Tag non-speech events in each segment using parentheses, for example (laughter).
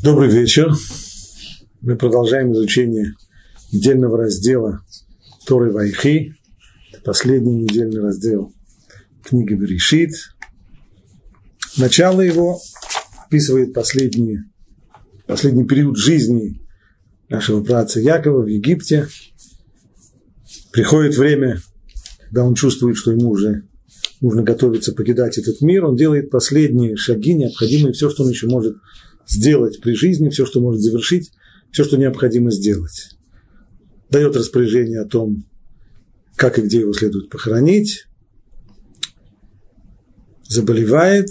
Добрый вечер. Мы продолжаем изучение недельного раздела Торы Вайхи. Это последний недельный раздел книги Берешит. Начало его описывает последний, последний период жизни нашего братца Якова в Египте. Приходит время, когда он чувствует, что ему уже нужно готовиться покидать этот мир. Он делает последние шаги, необходимые, все, что он еще может сделать при жизни, все, что может завершить, все, что необходимо сделать. Дает распоряжение о том, как и где его следует похоронить, заболевает,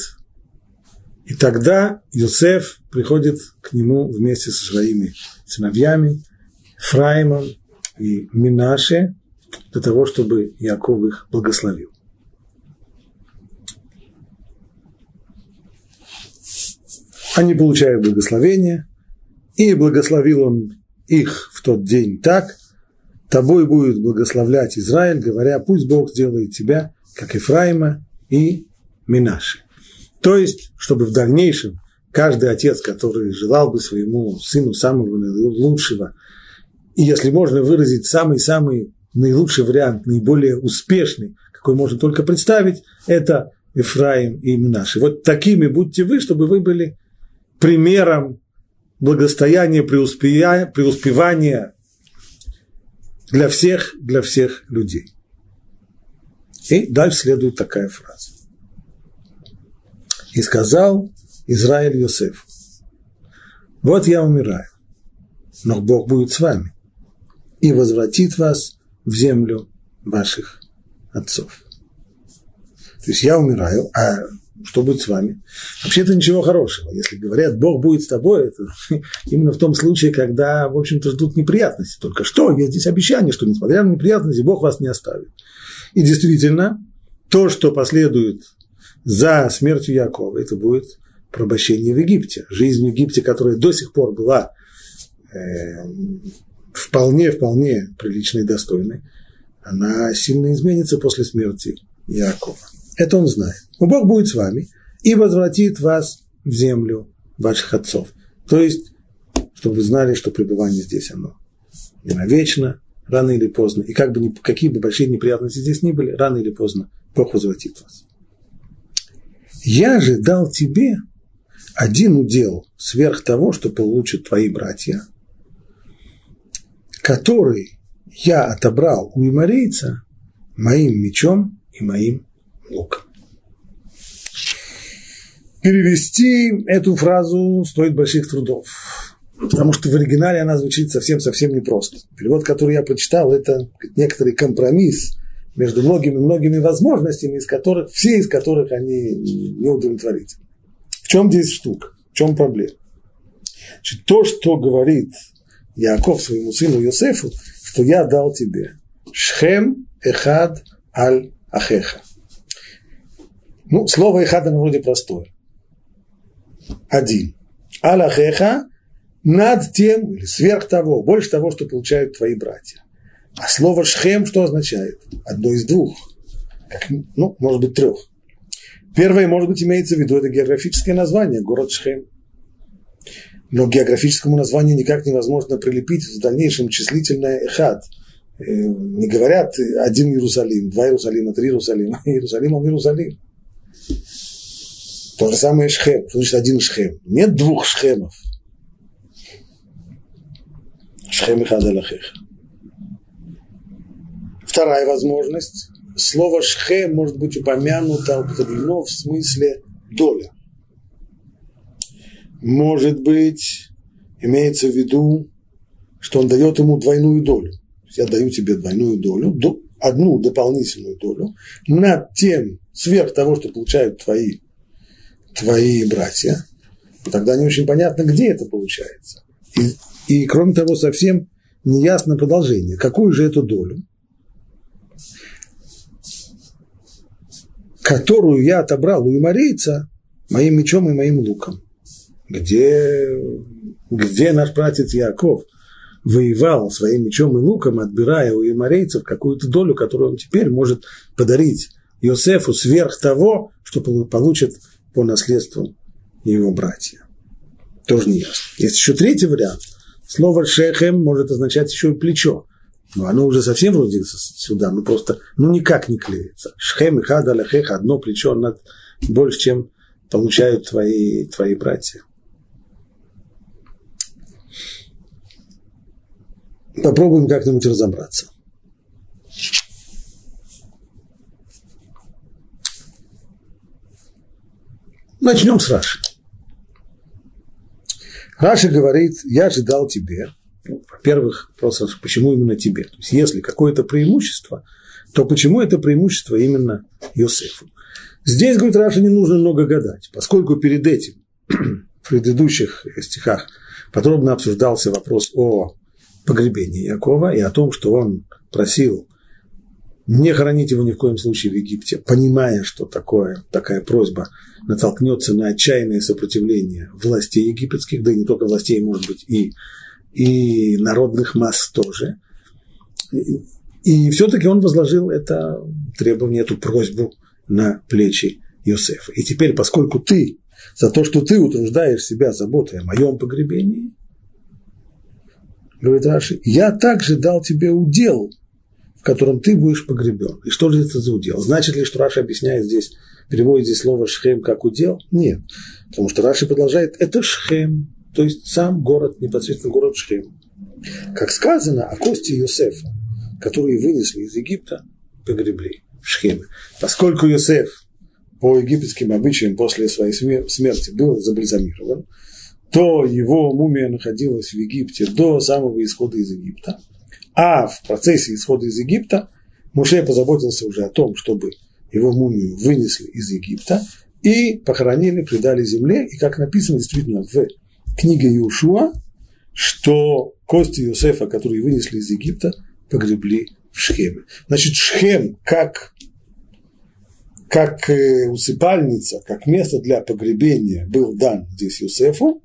и тогда Юсеф приходит к нему вместе со своими сыновьями, Фраимом и Минаше, для того, чтобы Яков их благословил. Они получают благословение, и благословил он их в тот день так, тобой будет благословлять Израиль, говоря, пусть Бог сделает тебя, как Ефраима и Минаши. То есть, чтобы в дальнейшем каждый отец, который желал бы своему сыну самого лучшего, и если можно выразить самый-самый наилучший вариант, наиболее успешный, какой можно только представить, это Ефраим и Минаши. Вот такими будьте вы, чтобы вы были примером благостояния, преуспевания для всех, для всех людей. И дальше следует такая фраза. И сказал Израиль Йосеф, вот я умираю, но Бог будет с вами и возвратит вас в землю ваших отцов. То есть я умираю, а что будет с вами? Вообще это ничего хорошего. Если говорят, Бог будет с тобой, это (laughs) именно в том случае, когда, в общем-то, ждут неприятности. Только что есть здесь обещание, что несмотря на неприятности, Бог вас не оставит. И действительно, то, что последует за смертью Якова, это будет порабощение в Египте. Жизнь в Египте, которая до сих пор была э, вполне, вполне приличной и достойной, она сильно изменится после смерти Якова. Это он знает. Но Бог будет с вами и возвратит вас в землю ваших отцов. То есть, чтобы вы знали, что пребывание здесь оно не навечно, рано или поздно. И как бы ни, какие бы большие неприятности здесь ни были, рано или поздно Бог возвратит вас. Я же дал тебе один удел сверх того, что получат твои братья, который я отобрал у имарейца моим мечом и моим луком. Перевести эту фразу стоит больших трудов, потому что в оригинале она звучит совсем-совсем непросто. Перевод, который я прочитал, это некоторый компромисс между многими-многими возможностями, из которых, все из которых они не удовлетворительны. В чем здесь штука? В чем проблема? Значит, то, что говорит Яков своему сыну Йосефу, что я дал тебе Шхем Эхад Аль Ахеха. Ну, слово Эхад, оно вроде простое один. Аллахеха над тем, или сверх того, больше того, что получают твои братья. А слово шхем что означает? Одно из двух. Как, ну, может быть, трех. Первое, может быть, имеется в виду, это географическое название, город Шхем. Но к географическому названию никак невозможно прилепить в дальнейшем числительное эхад. Э, не говорят один Иерусалим, два Иерусалима, три Иерусалима. (laughs) Иерусалим, он Иерусалим. То же самое Шхем. Что значит один Шхем? Нет двух Шхемов. Шхем и Хадалахеха. Вторая возможность. Слово Шхем может быть упомянуто, употреблено в смысле доля. Может быть, имеется в виду, что он дает ему двойную долю. Я даю тебе двойную долю, одну дополнительную долю, над тем, сверх того, что получают твои твои братья, тогда не очень понятно, где это получается. И, и кроме того, совсем неясно продолжение. Какую же эту долю, которую я отобрал у имарейца моим мечом и моим луком? Где, где наш братец Яков воевал своим мечом и луком, отбирая у имарейцев какую-то долю, которую он теперь может подарить Иосифу сверх того, что получит по наследству его братья. тоже не ясно. Есть еще третий вариант. Слово шехем может означать еще и плечо. Но оно уже совсем вроде сюда, ну просто, ну никак не клеится. Шхем и хада лахеха, одно плечо над, больше, чем получают твои, твои братья. Попробуем как-нибудь разобраться. Начнем с Раши. Раши говорит, я же дал тебе, ну, во-первых, просто почему именно тебе? То есть, если какое-то преимущество, то почему это преимущество именно Йосефу? Здесь, говорит Раша, не нужно много гадать, поскольку перед этим, (clears throat) в предыдущих стихах, подробно обсуждался вопрос о погребении Якова и о том, что он просил не хоронить его ни в коем случае в Египте, понимая, что такое, такая просьба натолкнется на отчаянное сопротивление властей египетских, да и не только властей, может быть, и, и народных масс тоже. И, и все-таки он возложил это требование, эту просьбу на плечи Иосифа. И теперь, поскольку ты, за то, что ты утруждаешь себя заботой о моем погребении, говорит Раши, я также дал тебе удел, в котором ты будешь погребен. И что же это за удел? Значит ли, что Раши объясняет здесь, переводит здесь слово шхем как удел? Нет. Потому что Раши продолжает, это шхем, то есть сам город, непосредственно город Шхем. Как сказано о кости Иосифа, которые вынесли из Египта, погребли в Шхеме. Поскольку Иосиф по египетским обычаям после своей смерти был забальзамирован, то его мумия находилась в Египте до самого исхода из Египта. А в процессе исхода из Египта Муше позаботился уже о том, чтобы его мумию вынесли из Египта и похоронили, предали земле. И как написано действительно в книге Иушуа, что кости Иосифа, которые вынесли из Египта, погребли в Шхеме. Значит, Шхем как, как э, усыпальница, как место для погребения был дан здесь Иосифу,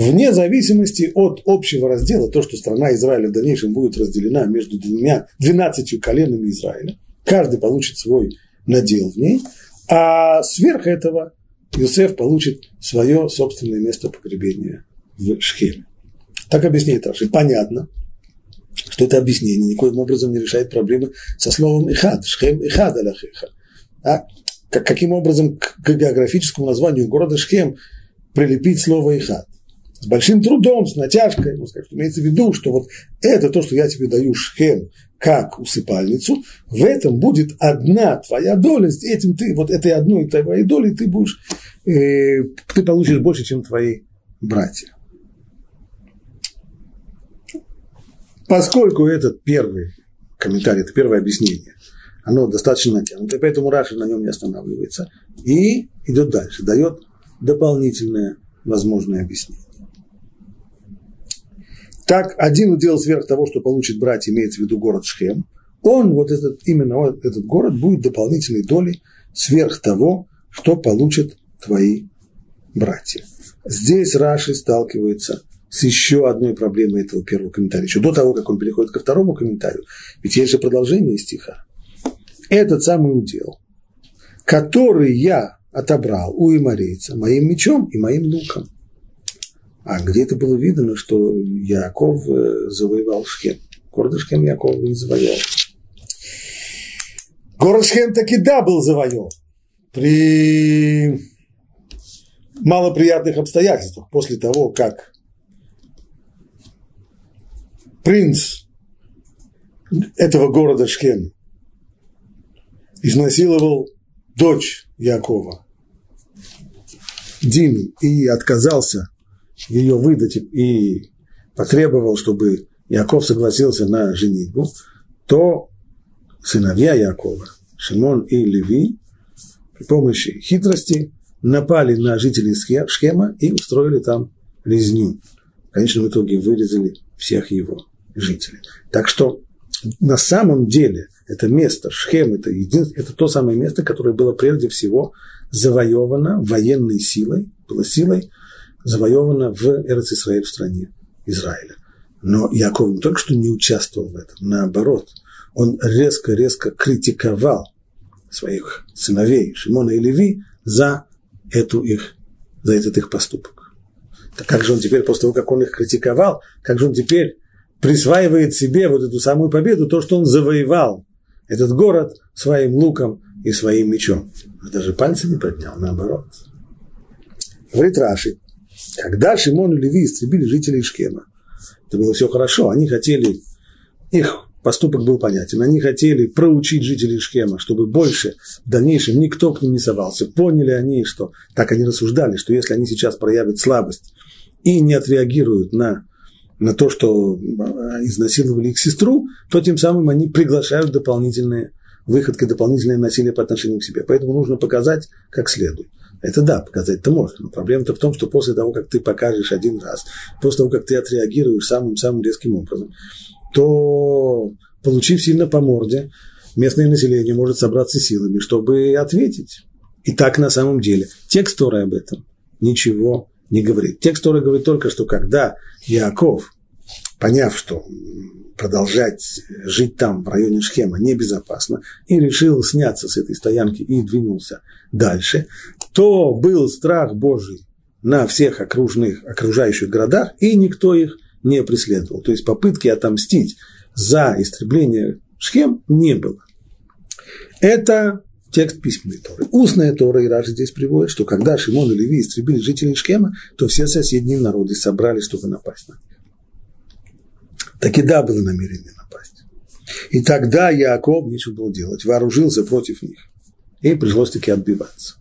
вне зависимости от общего раздела, то, что страна Израиля в дальнейшем будет разделена между двумя, двенадцатью коленами Израиля, каждый получит свой надел в ней, а сверх этого Иосиф получит свое собственное место погребения в Шхеме. Так объясняет Раши. Понятно, что это объяснение никоим образом не решает проблемы со словом «ихад», «шхем ихад аляхеха». А как, каким образом к географическому названию города Шхем прилепить слово «ихад»? С большим трудом, с натяжкой, ну, сказать, имеется в виду, что вот это то, что я тебе даю шхем, как усыпальницу, в этом будет одна твоя доля, с этим ты, вот этой одной твоей долей ты будешь, э, ты получишь больше, чем твои братья. Поскольку этот первый комментарий, это первое объяснение, оно достаточно натянуто, поэтому Раши на нем не останавливается и идет дальше, дает дополнительное возможное объяснение. Так, один удел сверх того, что получит брать, имеется в виду город Шхем, он, вот этот, именно вот этот город, будет дополнительной долей сверх того, что получат твои братья. Здесь Раши сталкивается с еще одной проблемой этого первого комментария, еще до того, как он переходит ко второму комментарию, ведь есть же продолжение стиха. Этот самый удел, который я отобрал у имарейца моим мечом и моим луком – а где это было видно, что Яков э, завоевал Шхем? Город Шхем Яков не завоевал. Город Шхем таки да был завоеван. При малоприятных обстоятельствах. После того, как принц этого города Шхем изнасиловал дочь Якова, Дину, и отказался ее выдать и потребовал, чтобы Яков согласился на женитьбу, то сыновья Якова, Шимон и Леви, при помощи хитрости напали на жителей Шхема и устроили там резню. В конечном итоге вырезали всех его жителей. Так что на самом деле это место, Шхем, это, единственное, это то самое место, которое было прежде всего завоевано военной силой, было силой завоевана в Эрцисраиль, в стране Израиля. Но Яков не только что не участвовал в этом, наоборот, он резко-резко критиковал своих сыновей Шимона и Леви за, эту их, за этот их поступок. Так как же он теперь, после того, как он их критиковал, как же он теперь присваивает себе вот эту самую победу, то, что он завоевал этот город своим луком и своим мечом. Даже пальцы не поднял, наоборот. Говорит Раши, когда Шимон и Леви истребили жителей Шкема, это было все хорошо, они хотели, их поступок был понятен, они хотели проучить жителей Шкема, чтобы больше в дальнейшем никто к ним не совался. Поняли они, что так они рассуждали, что если они сейчас проявят слабость и не отреагируют на на то, что а, изнасиловали их сестру, то тем самым они приглашают дополнительные выходки, дополнительное насилие по отношению к себе. Поэтому нужно показать как следует. Это да, показать-то можно. Но проблема-то в том, что после того, как ты покажешь один раз, после того, как ты отреагируешь самым-самым резким образом, то, получив сильно по морде, местное население может собраться силами, чтобы ответить. И так на самом деле. Текст Торы об этом ничего не говорит. Текст Торы говорит только, что когда Яков, поняв, что продолжать жить там, в районе Шхема, небезопасно, и решил сняться с этой стоянки и двинулся дальше, то был страх Божий на всех окружных, окружающих городах, и никто их не преследовал. То есть попытки отомстить за истребление Шхем не было. Это текст письменной Торы. Устная Тора, и Раши здесь приводит, что когда Шимон и Леви истребили жителей Шхема, то все соседние народы собрались, чтобы напасть на них. Так и да, было намерение напасть. И тогда Яков нечего было делать, вооружился против них. И пришлось таки отбиваться.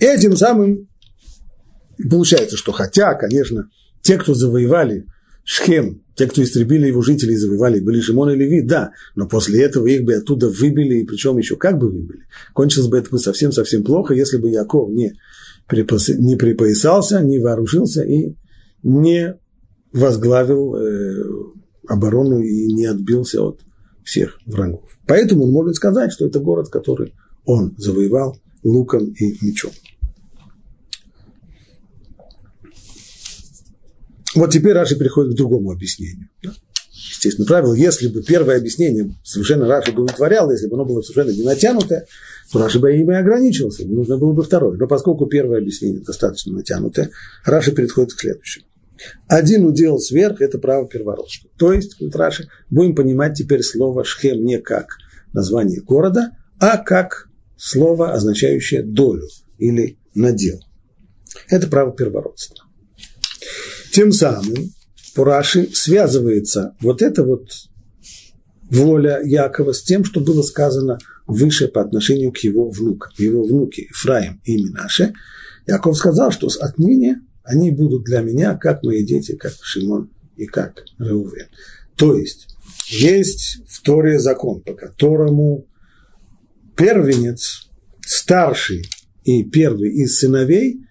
Этим самым получается, что хотя, конечно, те, кто завоевали Шхем, те, кто истребили его жителей и завоевали, были Шимон и Леви, да, но после этого их бы оттуда выбили, и причем еще как бы выбили. Кончилось бы это совсем-совсем плохо, если бы Яков не, не припоясался, не вооружился и не возглавил э, оборону и не отбился от всех врагов. Поэтому он может сказать, что это город, который он завоевал луком и мечом. Вот теперь Раши переходит к другому объяснению. Естественно, правило, если бы первое объяснение совершенно Раши бы удовлетворяло, если бы оно было совершенно не натянутое, то Раши бы и ограничился, не нужно было бы второе. Но поскольку первое объяснение достаточно натянутое, Раши переходит к следующему. Один удел сверх – это право первородства. То есть, говорит Раши, будем понимать теперь слово «шхем» не как название города, а как слово, означающее долю или надел. Это право первородства. Тем самым по Раши связывается вот эта вот воля Якова с тем, что было сказано выше по отношению к его внукам, его внуки Ифраим и Минаше. Яков сказал, что отныне они будут для меня как мои дети, как Шимон и как Реувен. То есть, есть в Торе закон, по которому первенец, старший и первый из сыновей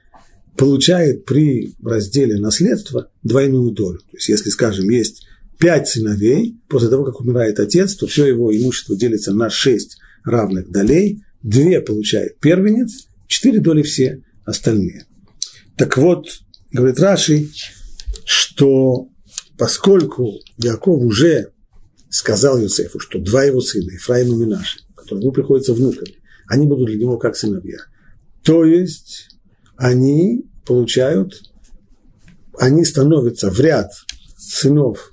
получает при разделе наследства двойную долю. То есть, если, скажем, есть пять сыновей, после того, как умирает отец, то все его имущество делится на шесть равных долей, две получает первенец, четыре доли все остальные. Так вот, говорит Раши, что поскольку Яков уже сказал Юсефу, что два его сына, Ефраим и Минаши, которые ему приходятся внуками, они будут для него как сыновья. То есть они получают, они становятся в ряд сынов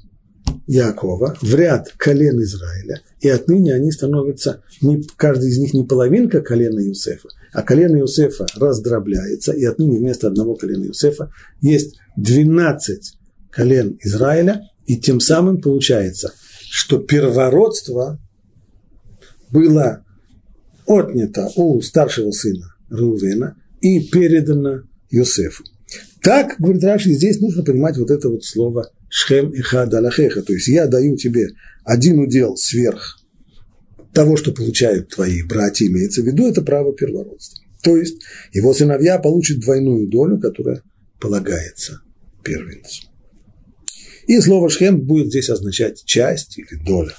Якова, в ряд колен Израиля, и отныне они становятся, не, каждый из них не половинка колена Иосифа, а колено Иосифа раздробляется, и отныне вместо одного колена Иосифа есть 12 колен Израиля, и тем самым получается, что первородство было отнято у старшего сына Рувена и передано Йосефу. Так, говорит Раши, здесь нужно понимать вот это вот слово «шхем и хадалахеха», то есть я даю тебе один удел сверх того, что получают твои братья, имеется в виду, это право первородства. То есть его сыновья получат двойную долю, которая полагается первенцу. И слово «шхем» будет здесь означать часть или доля.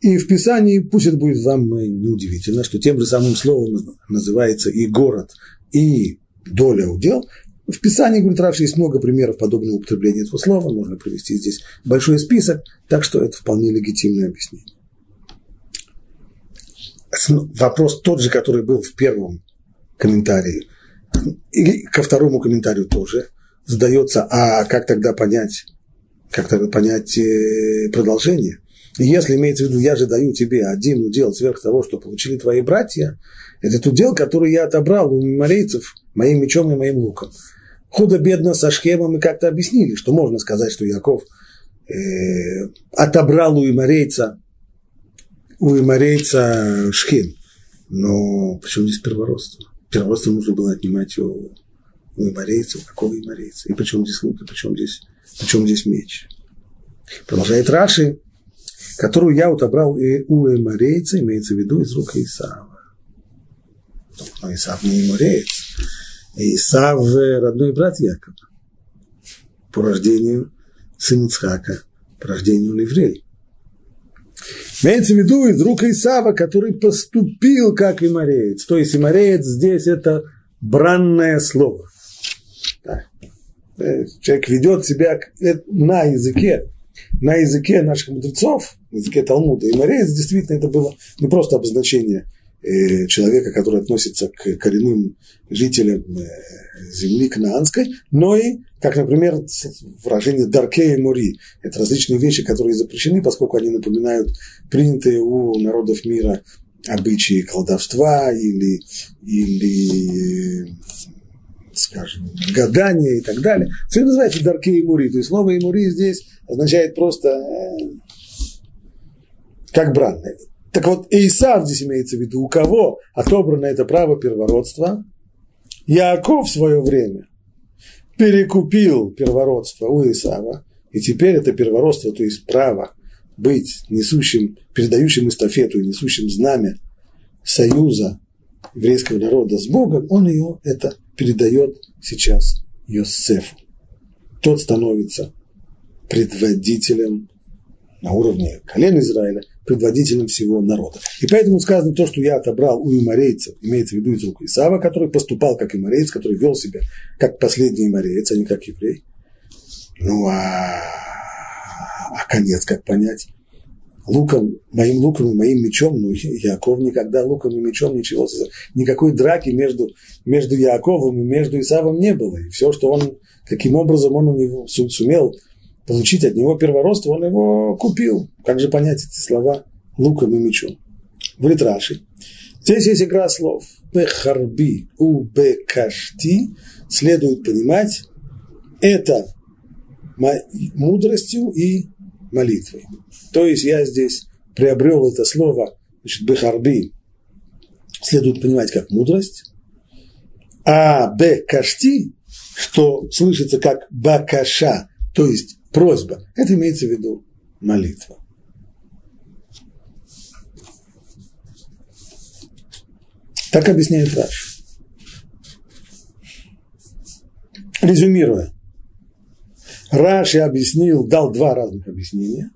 И в Писании, пусть это будет вам неудивительно, что тем же самым словом называется и город, и доля удел. В Писании, говорит Раши, есть много примеров подобного употребления этого слова, можно привести здесь большой список, так что это вполне легитимное объяснение. Вопрос тот же, который был в первом комментарии И ко второму комментарию тоже задается, а как тогда понять, как тогда понять э, продолжение? Если имеется в виду, я же даю тебе один удел сверх того, что получили твои братья, это тот удел, который я отобрал у меморейцев моим мечом и моим луком. Худо-бедно со Шхемом мы как-то объяснили, что можно сказать, что Яков э, отобрал у иморейца, у иморейца Шхем. Но почему здесь первородство? Первородство нужно было отнимать у, у иморейца, у какого иморейца? И почему здесь лук, и почему здесь, почему здесь меч? Продолжает Раши, которую я отобрал и у эморейца, имеется в виду из рук Исава. Но Исав не эмореец. Исав родной брат Якова. По рождению сын Ицхака, по рождению он еврей. Имеется в виду из рук Исава, который поступил как имореец. То есть имореец здесь это бранное слово. Да. Э, человек ведет себя на языке, на языке наших мудрецов, на языке Талмуда. И мореец действительно это было не просто обозначение э, человека, который относится к коренным жителям э, земли Кнаанской, но и, как, например, выражение «дарке и мури». Это различные вещи, которые запрещены, поскольку они напоминают принятые у народов мира обычаи колдовства или, или скажем, гадания и так далее. Все называется дарки и мури. То есть слово мури здесь означает просто э, как бранное. Так вот, Исав здесь имеется в виду, у кого отобрано это право первородства. Яков в свое время перекупил первородство у Исава, и теперь это первородство, то есть право быть несущим, передающим эстафету и несущим знамя союза еврейского народа с Богом, он ее это передает сейчас Йосефу. Тот становится предводителем на уровне колен Израиля, предводителем всего народа. И поэтому сказано то, что я отобрал у иморейцев, имеется в виду из рук Исава, который поступал как имореец, который вел себя как последний имореец, а не как еврей. Ну а, а конец как понять? луком, моим луком и моим мечом, ну, Яков никогда луком и мечом ничего, никакой драки между, между Яковом и между Исавом не было. И все, что он, каким образом он у него сумел получить от него первородство, он его купил. Как же понять эти слова луком и мечом? В Литраши. Здесь есть игра слов. Бехарби у бекашти следует понимать это мудростью и молитвой. То есть я здесь приобрел это слово, значит, бехарби, следует понимать как мудрость, а б кашти, что слышится как бакаша, то есть просьба, это имеется в виду молитва. Так объясняет Раш. Резюмируя, Раши объяснил, дал два разных объяснения.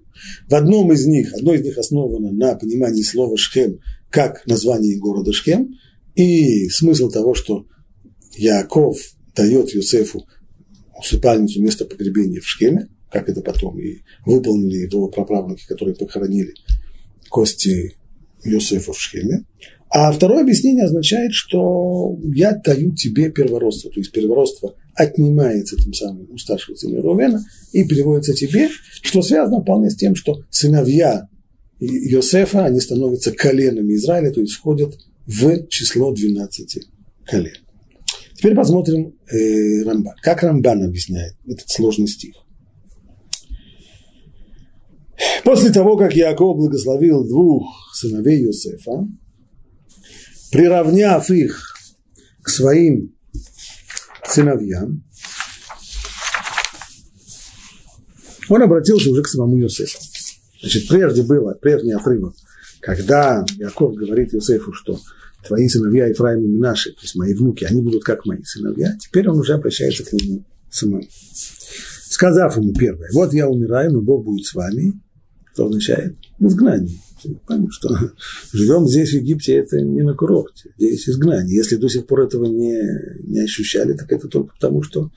В одном из них, одно из них основано на понимании слова «шхем» как название города Шхем, и смысл того, что Яков дает Юсефу усыпальницу место погребения в Шхеме, как это потом и выполнили его праправнуки, которые похоронили кости Йосефа в Шхеме. А второе объяснение означает, что я даю тебе первородство, то есть первородство отнимается тем самым у старшего сына Рувена и переводится тебе, что связано вполне с тем, что сыновья Иосифа, они становятся коленами Израиля, то есть входят в число 12 колен. Теперь посмотрим э, Рамбан. Как Рамбан объясняет этот сложный стих? После того, как Яков благословил двух сыновей Иосифа, приравняв их к своим сыновьям, он обратился уже к самому Иосифу. Значит, прежде было, прежний отрывок, когда Яков говорит Иосифу, что твои сыновья Ефраим и Минаши, то есть мои внуки, они будут как мои сыновья, теперь он уже обращается к нему самому. Сказав ему первое, вот я умираю, но Бог будет с вами, что означает в изгнании. Потому что (laughs) живем здесь, в Египте, это не на курорте, здесь изгнание. Если до сих пор этого не, не ощущали, так это только потому, что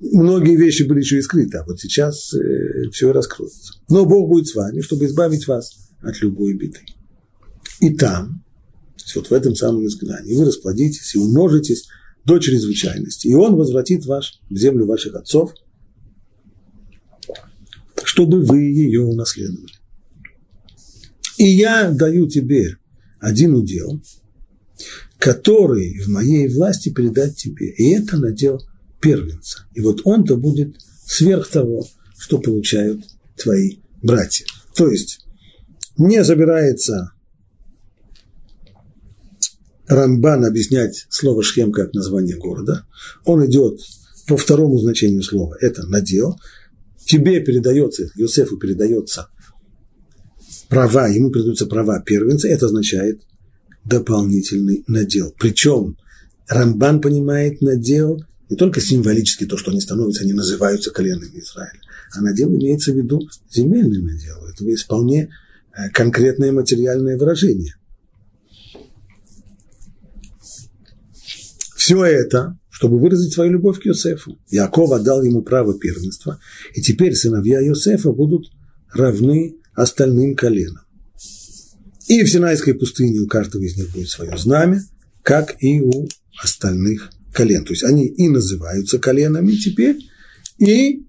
многие вещи были еще и скрыты, а вот сейчас э, все раскроется. Но Бог будет с вами, чтобы избавить вас от любой беды. И там, вот в этом самом изгнании. Вы расплодитесь и умножитесь до чрезвычайности. И он возвратит вас в землю ваших отцов, чтобы вы ее унаследовали. И я даю тебе один удел, который в моей власти передать тебе. И это надел первенца. И вот он-то будет сверх того, что получают твои братья. То есть не забирается Рамбан объяснять слово Шхем как название города. Он идет по второму значению слова. Это надел. Тебе передается, Йосефу передается права, ему передаются права первенца. Это означает дополнительный надел. Причем Рамбан понимает надел не только символически то, что они становятся, они называются коленами Израиля, а надел имеется в виду земельный надел. Это есть вполне э, конкретное материальное выражение. Все это, чтобы выразить свою любовь к Йосефу. Яков отдал ему право первенства, и теперь сыновья Йосефа будут равны остальным коленам. И в Синайской пустыне у каждого из них будет свое знамя, как и у остальных колен. То есть они и называются коленами теперь, и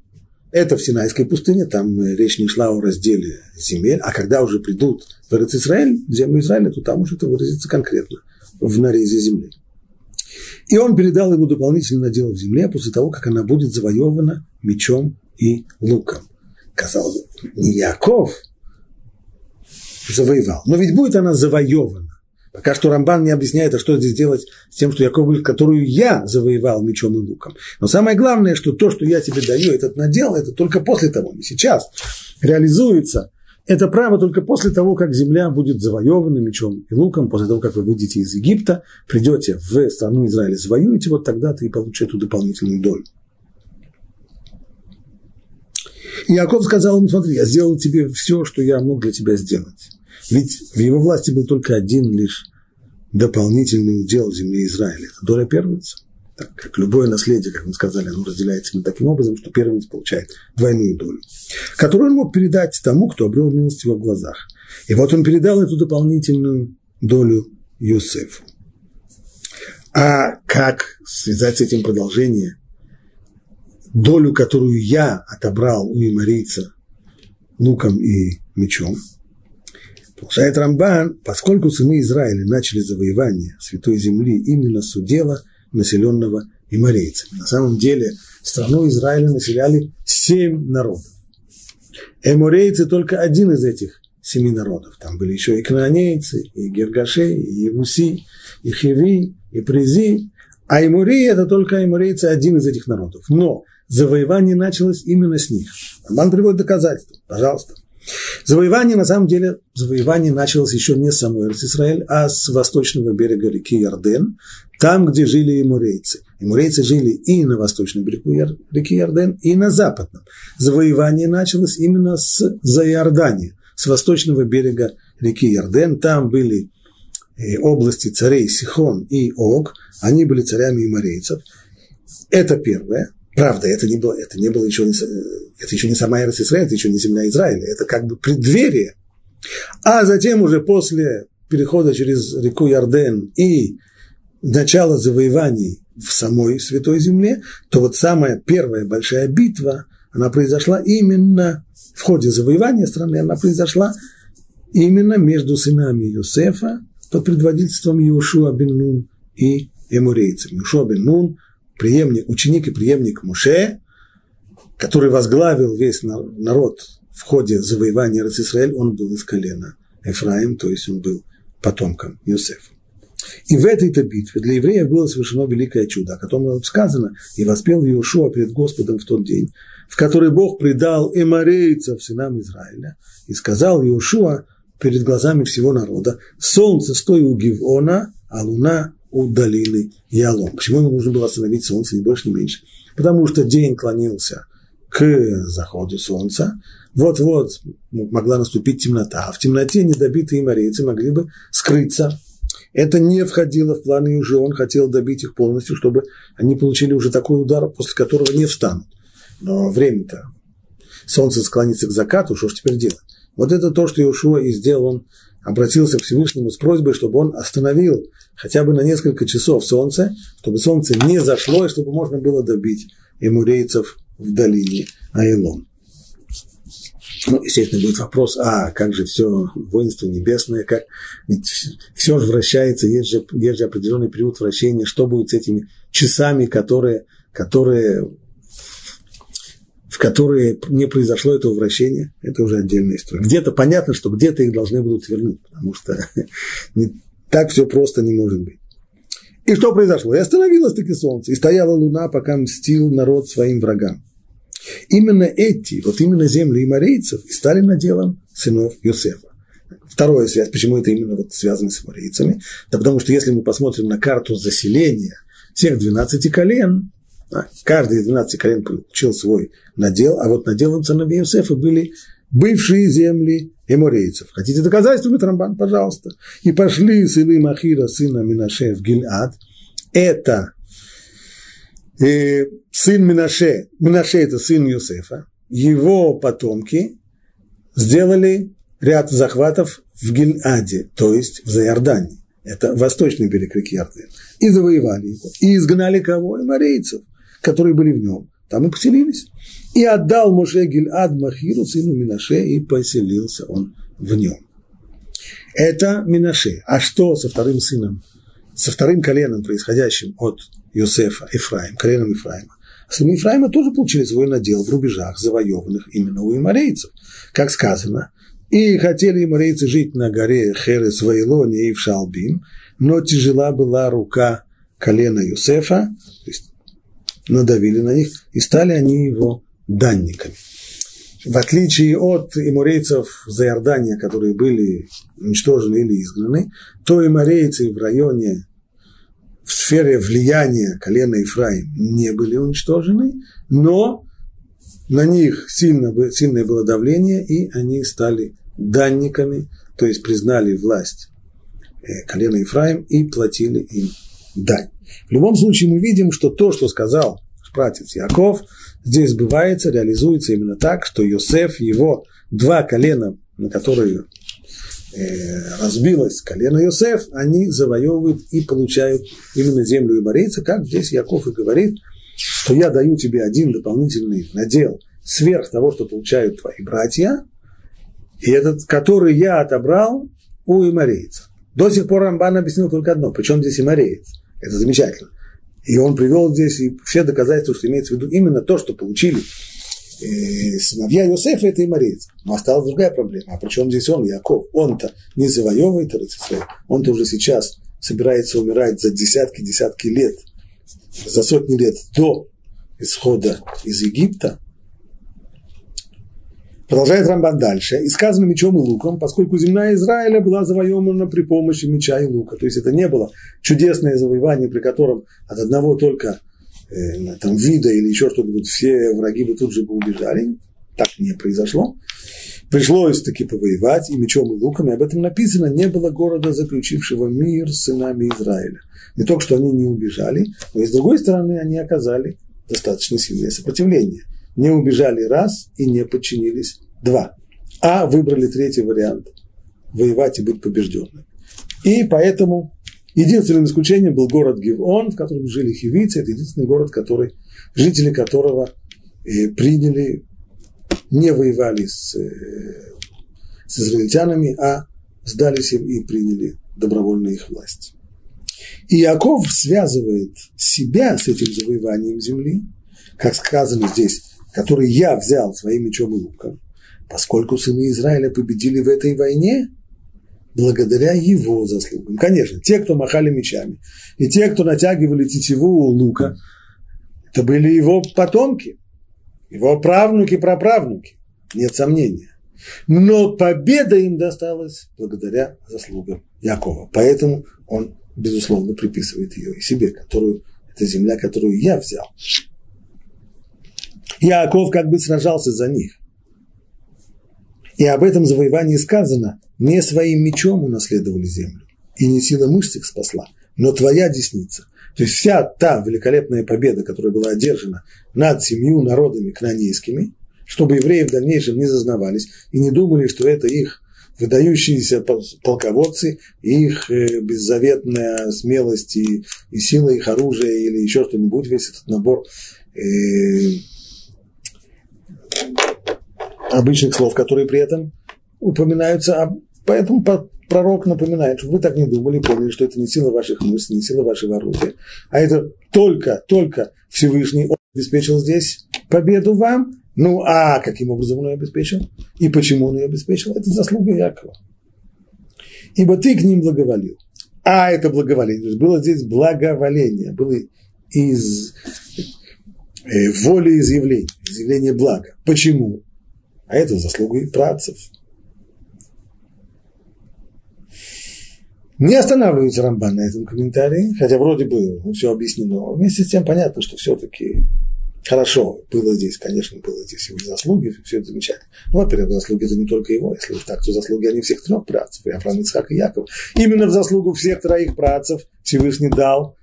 это в Синайской пустыне, там речь не шла о разделе земель, а когда уже придут в Израиль, в землю Израиля, то там уже это выразится конкретно в нарезе земли. И он передал ему дополнительный надел в земле после того, как она будет завоевана мечом и луком. Казалось бы, не Яков завоевал. Но ведь будет она завоевана. Пока что Рамбан не объясняет, а что здесь делать с тем, что Яков говорит, которую я завоевал мечом и луком. Но самое главное, что то, что я тебе даю, этот надел, это только после того, не сейчас, реализуется. Это право только после того, как земля будет завоевана мечом и луком, после того, как вы выйдете из Египта, придете в страну Израиля, завоюете, вот тогда ты получишь эту дополнительную долю. И Яков сказал ему, смотри, я сделал тебе все, что я мог для тебя сделать. Ведь в его власти был только один лишь дополнительный удел земли Израиля. Это доля первенца. Так, как любое наследие, как мы сказали, оно разделяется именно таким образом, что первенец получает двойную долю, которую он мог передать тому, кто обрел милость в его глазах. И вот он передал эту дополнительную долю Юсефу. А как связать с этим продолжение? Долю, которую я отобрал у имарийца луком и мечом – Продолжает Рамбан, поскольку сыны Израиля начали завоевание Святой Земли именно с удела населенного имарейцами. На самом деле страну Израиля населяли семь народов. Эморейцы только один из этих семи народов. Там были еще и кнаанейцы, и гергашей, и евуси, и хиви, и призи. А эмурии – это только эмурейцы один из этих народов. Но завоевание началось именно с них. Рамбан приводит доказательства. Пожалуйста. Завоевание, на самом деле, завоевание началось еще не с самой Израиль, а с восточного берега реки Ярден, там, где жили эмурейцы. Эмурейцы жили и на восточном берегу реки Ярден, и на западном. Завоевание началось именно с Заиордания, с восточного берега реки Ярден. Там были э, области царей Сихон и Ог, они были царями эморейцев. Это первое. Правда, это не было, это не было еще не, это еще не сама Израиль, это еще не земля Израиля, это как бы преддверие. А затем уже после перехода через реку Ярден и начала завоеваний в самой Святой Земле, то вот самая первая большая битва, она произошла именно в ходе завоевания страны, она произошла именно между сынами Иосифа под предводительством Иошуа бен Нун и эмурейцами. Иошуа бен Нун – преемник, ученик и преемник Муше, который возглавил весь народ в ходе завоевания Израиль, он был из колена Ефраим, то есть он был потомком Иосифа. И в этой-то битве для евреев было совершено великое чудо, о котором сказано, и воспел Иешуа перед Господом в тот день, в который Бог предал эморейцев сынам Израиля, и сказал Иешуа перед глазами всего народа, солнце стой у Гивона, а луна у долины Ялом. Почему ему нужно было остановить солнце, ни больше, ни меньше? Потому что день клонился к заходу солнца, вот-вот могла наступить темнота, а в темноте недобитые морейцы могли бы скрыться. Это не входило в планы уже, он хотел добить их полностью, чтобы они получили уже такой удар, после которого не встанут. Но время-то, солнце склонится к закату, что ж теперь делать? Вот это то, что Иешуа и сделал, он обратился к Всевышнему с просьбой, чтобы он остановил хотя бы на несколько часов солнце, чтобы солнце не зашло, и чтобы можно было добить эмурейцев в долине Айлон. Ну, естественно, будет вопрос, а как же все воинство небесное, как ведь все же вращается, есть же, есть же определенный период вращения, что будет с этими часами, которые, которые в которые не произошло этого вращения, это уже отдельная история. Где-то понятно, что где-то их должны будут вернуть, потому что (laughs) не, так все просто не может быть. И что произошло? И остановилось таки солнце, и стояла луна, пока мстил народ своим врагам. Именно эти, вот именно земли имарейцев и стали наделом сынов Юсефа. Вторая связь, почему это именно вот связано с имарейцами? Да потому что если мы посмотрим на карту заселения всех 12 колен, каждый из 12 колен получил свой надел, а вот наделом сыновей Иосифа были бывшие земли эморейцев. Хотите доказательства, Рамбан? Пожалуйста. И пошли сыны Махира, сына Минаше в Гильад. Это э, сын Минаше, Минаше это сын Юсефа, его потомки сделали ряд захватов в Гильаде, то есть в Заордании. Это восточный берег реки Иордан. И завоевали его. И изгнали кого? И морейцев которые были в нем. Там и поселились. И отдал Моше Гильад Махиру, сыну Минаше, и поселился он в нем. Это Минаше. А что со вторым сыном, со вторым коленом, происходящим от Йосефа, Ефраим, коленом Ефраима? Сыны Ефраима тоже получили свой надел в рубежах, завоеванных именно у имарейцев. Как сказано, и хотели имарейцы жить на горе Херес Вайлоне и в Шалбим, но тяжела была рука колена Юсефа, то есть надавили на них, и стали они его данниками. В отличие от имурейцев за Иордания, которые были уничтожены или изгнаны, то иморейцы в районе, в сфере влияния колена Ефраим не были уничтожены, но на них сильно, сильное было давление, и они стали данниками, то есть признали власть э, колена Ефраим и платили им дань. В любом случае мы видим, что то, что сказал пратец Яков, здесь сбывается, реализуется именно так, что Йосеф, его два колена, на которые разбилось колено Йосеф, они завоевывают и получают именно землю иборейца, как здесь Яков и говорит, что я даю тебе один дополнительный надел сверх того, что получают твои братья, и этот, который я отобрал у имарейца. До сих пор Рамбан объяснил только одно, причем здесь имареец. Это замечательно. И он привел здесь и все доказательства, что имеется в виду именно то, что получили э, сыновья Иосифа, это и мореец. Но осталась другая проблема. А причем здесь он, Яков? Он-то не завоевывает Израиль. Он-то уже сейчас собирается умирать за десятки-десятки лет, за сотни лет до исхода из Египта. Продолжает Рамбан дальше. И сказано мечом и луком, поскольку земля Израиля была завоевана при помощи меча и лука. То есть это не было чудесное завоевание, при котором от одного только там, вида или еще что-нибудь все враги бы тут же бы убежали. Так не произошло. Пришлось таки повоевать и мечом, и луком, и об этом написано, не было города, заключившего мир с сынами Израиля. Не только, что они не убежали, но и с другой стороны они оказали достаточно сильное сопротивление не убежали раз и не подчинились два, а выбрали третий вариант – воевать и быть побежденным. И поэтому единственным исключением был город Гивон, в котором жили хивицы, это единственный город, который, жители которого э, приняли, не воевали с, э, с израильтянами, а сдались им и приняли добровольно их власть. И Яков связывает себя с этим завоеванием земли, как сказано здесь, который я взял своим мечом и луком, поскольку сыны Израиля победили в этой войне, благодаря его заслугам. Конечно, те, кто махали мечами, и те, кто натягивали тетиву лука, это были его потомки, его правнуки, праправнуки, нет сомнения. Но победа им досталась благодаря заслугам Якова. Поэтому он, безусловно, приписывает ее и себе, которую, это земля, которую я взял. Иаков как бы сражался за них. И об этом завоевании сказано, не своим мечом унаследовали землю, и не сила мышц их спасла, но твоя десница. То есть вся та великолепная победа, которая была одержана над семью народами кнанейскими, чтобы евреи в дальнейшем не зазнавались и не думали, что это их выдающиеся полководцы, их э, беззаветная смелость и, и сила их оружия или еще что-нибудь, весь этот набор э, обычных слов, которые при этом упоминаются, а поэтому пророк напоминает, что вы так не думали, поняли, что это не сила ваших мыслей, не сила вашего оружия, а это только, только Всевышний обеспечил здесь победу вам, ну, а каким образом он ее обеспечил? И почему он ее обеспечил? Это заслуга Якова. Ибо ты к ним благоволил. А это благоволение. То есть было здесь благоволение. Было из э, воли изъявления. Изъявление блага. Почему? А это заслуга и працев. Не останавливается Рамбан на этом комментарии, хотя вроде бы все объяснено. Вместе с тем понятно, что все-таки Хорошо, было здесь, конечно, было здесь его заслуги, все это замечательно. Ну, во-первых, заслуги это не только его, если уж так, то заслуги они всех трех працев, и Авраам, Ицхак и Яков. Именно в заслугу всех троих працев Всевышний дал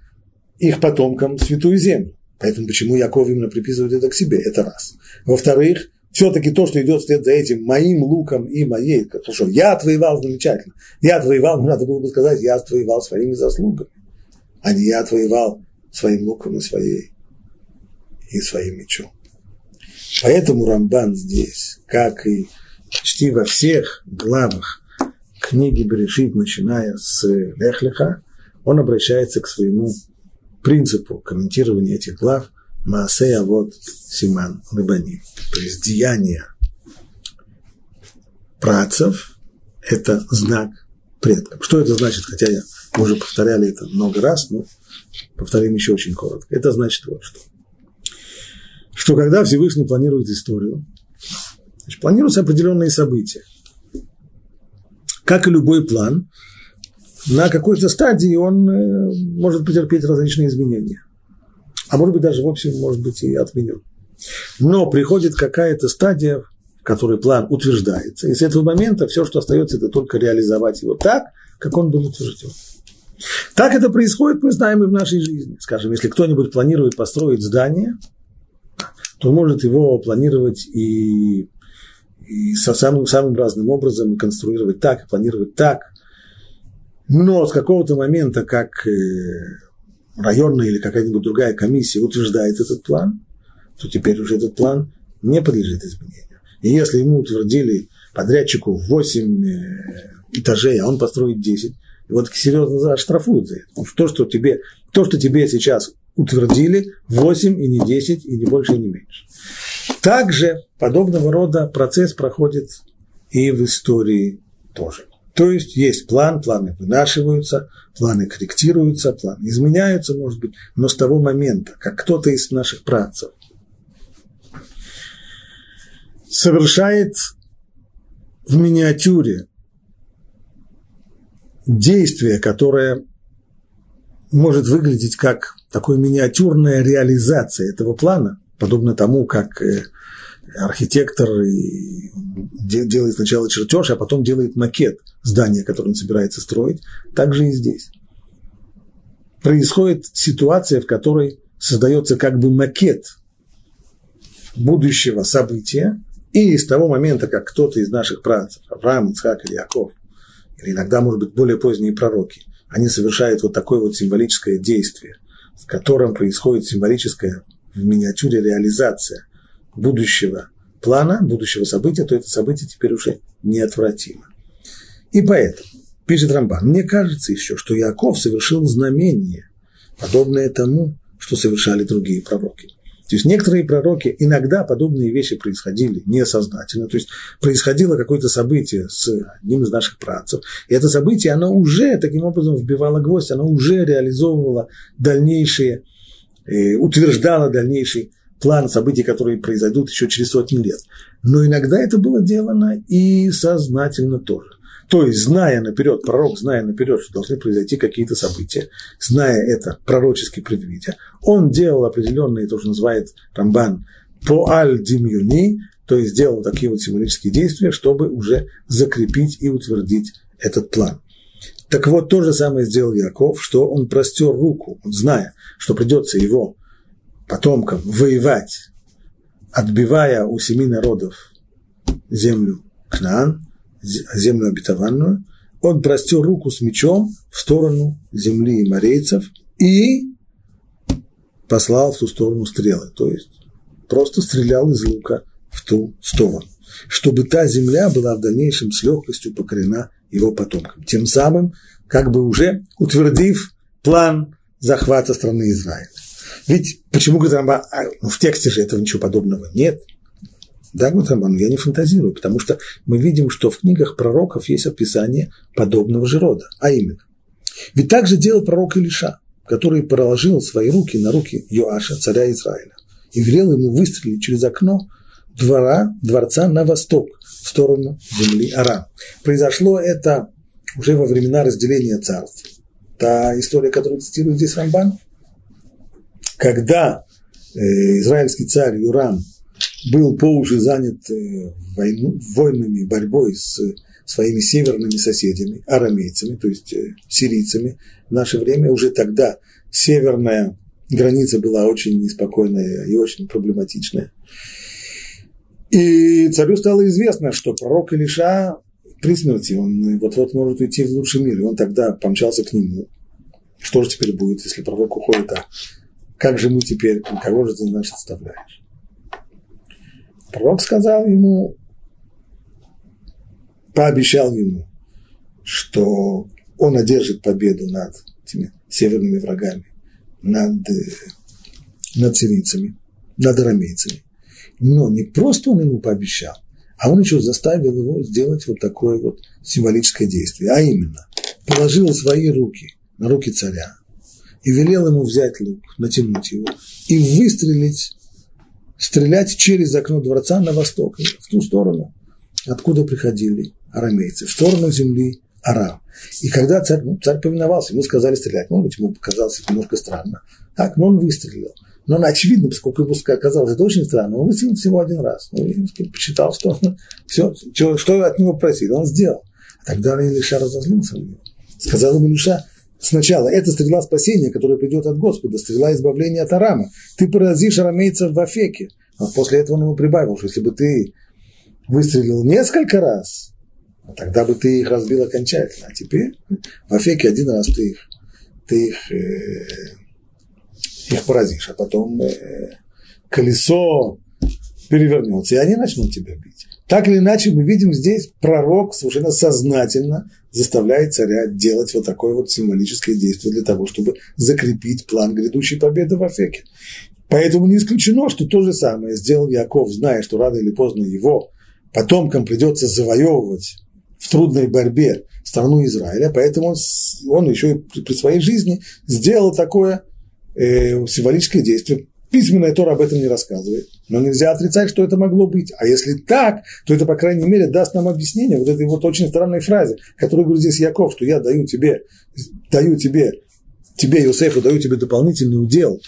их потомкам святую землю. Поэтому почему Яков именно приписывает это к себе, это раз. Во-вторых, все-таки то, что идет вслед за этим моим луком и моей, хорошо, я отвоевал замечательно, я отвоевал, надо было бы сказать, я отвоевал своими заслугами, а не я отвоевал своим луком и своей и своим мечом. Поэтому Рамбан здесь, как и почти во всех главах книги Берешит, начиная с Лехлиха, он обращается к своему принципу комментирования этих глав Маасея вот Симан Лебани. То есть деяние працев – это знак предков. Что это значит? Хотя я, мы уже повторяли это много раз, но повторим еще очень коротко. Это значит вот что – что когда Всевышний планирует историю, значит, планируются определенные события. Как и любой план, на какой-то стадии он э, может претерпеть различные изменения. А может быть, даже в общем, может быть и отменен. Но приходит какая-то стадия, в которой план утверждается, и с этого момента все, что остается, это только реализовать его так, как он был утвержден. Так это происходит, мы знаем и в нашей жизни. Скажем, если кто-нибудь планирует построить здание – то может его планировать и, и со самым, самым разным образом, и конструировать так, и планировать так. Но с какого-то момента, как э, районная или какая-нибудь другая комиссия утверждает этот план, то теперь уже этот план не подлежит изменению. И если ему утвердили подрядчику 8 э, этажей, а он построит 10, его таки серьезно оштрафуют за это. Потому то, что тебе, то, что тебе сейчас утвердили 8 и не 10, и не больше, и не меньше. Также подобного рода процесс проходит и в истории тоже. То есть есть план, планы вынашиваются, планы корректируются, планы изменяются, может быть, но с того момента, как кто-то из наших працев совершает в миниатюре действие, которое может выглядеть как такой миниатюрная реализация этого плана, подобно тому, как э, архитектор делает сначала чертеж, а потом делает макет здания, которое он собирается строить, так же и здесь. Происходит ситуация, в которой создается как бы макет будущего события, и с того момента, как кто-то из наших працев, Авраам, Ицхак или Яков, или иногда, может быть, более поздние пророки, они совершают вот такое вот символическое действие – в котором происходит символическая в миниатюре реализация будущего плана, будущего события, то это событие теперь уже неотвратимо. И поэтому, пишет Рамбан, мне кажется еще, что Яков совершил знамение, подобное тому, что совершали другие пророки. То есть некоторые пророки, иногда подобные вещи происходили несознательно, то есть происходило какое-то событие с одним из наших працев, и это событие, оно уже таким образом вбивало гвоздь, оно уже реализовывало дальнейшие, э, утверждало дальнейший план событий, которые произойдут еще через сотни лет. Но иногда это было делано и сознательно тоже. То есть, зная наперед, пророк, зная наперед, что должны произойти какие-то события, зная это, пророчески предвидя, он делал определенные, то, что называет Рамбан, по аль димюни, то есть сделал такие вот символические действия, чтобы уже закрепить и утвердить этот план. Так вот, то же самое сделал Яков, что он простер руку, зная, что придется его потомкам воевать, отбивая у семи народов землю Кнаан, землю обетованную, он простер руку с мечом в сторону земли и морейцев и послал в ту сторону стрелы. То есть просто стрелял из лука в ту сторону, чтобы та земля была в дальнейшем с легкостью покорена его потомкам. Тем самым, как бы уже утвердив план захвата страны Израиля. Ведь почему говорит Рамбан, а, ну, в тексте же этого ничего подобного нет. Да, говорит Рамбан, я не фантазирую, потому что мы видим, что в книгах пророков есть описание подобного же рода, а именно. Ведь так же делал пророк Илиша, который проложил свои руки на руки Йоаша, царя Израиля, и велел ему выстрелить через окно двора, дворца на восток, в сторону земли Арам. Произошло это уже во времена разделения царств. Та история, которую цитирует здесь Рамбан, когда э, израильский царь Юрам был по уши занят э, войну, войнами, борьбой с своими северными соседями, арамейцами, то есть э, сирийцами, в наше время уже тогда северная граница была очень неспокойная и очень проблематичная. И царю стало известно, что пророк Илиша при смерти, он вот-вот может уйти в лучший мир, и он тогда помчался к нему. Что же теперь будет, если пророк уходит, а как же мы теперь, кого же ты, значит, оставляешь? Пророк сказал ему, пообещал ему, что он одержит победу над этими северными врагами, над, над сирийцами, над арамейцами. Но не просто он ему пообещал, а он еще заставил его сделать вот такое вот символическое действие, а именно положил свои руки на руки царя и велел ему взять лук, натянуть его и выстрелить, стрелять через окно дворца на восток, в ту сторону, откуда приходили арамейцы, в сторону земли Арам. И когда царь, ну, царь повиновался, ему сказали стрелять, может быть, ему показалось немножко странно, так, но он выстрелил. Но он, очевидно, поскольку ему казалось это очень странно, он выстрелил всего один раз. Ну, и посчитал, что (laughs) все, что, что от него просили, он сделал. А тогда Илиша разозлился на него. Сказал ему Илиша, сначала, это стрела спасения, которая придет от Господа, стрела избавления от Арама. Ты поразишь арамейцев в Афеке. А после этого он ему прибавил, что если бы ты выстрелил несколько раз, тогда бы ты их разбил окончательно. А теперь в Афеке один раз ты их, ты их, э, их поразишь, а потом э, колесо перевернется, и они начнут тебя бить. Так или иначе, мы видим здесь, пророк совершенно сознательно заставляет царя делать вот такое вот символическое действие для того, чтобы закрепить план грядущей победы в Афеке. Поэтому не исключено, что то же самое сделал Яков, зная, что рано или поздно его потомкам придется завоевывать в трудной борьбе страну Израиля, поэтому он, еще и при своей жизни сделал такое э, символическое действие. Письменная Тора об этом не рассказывает, но нельзя отрицать, что это могло быть. А если так, то это, по крайней мере, даст нам объяснение вот этой вот очень странной фразе, которую говорит здесь Яков, что я даю тебе, даю тебе, тебе, Иосифу, даю тебе дополнительный удел,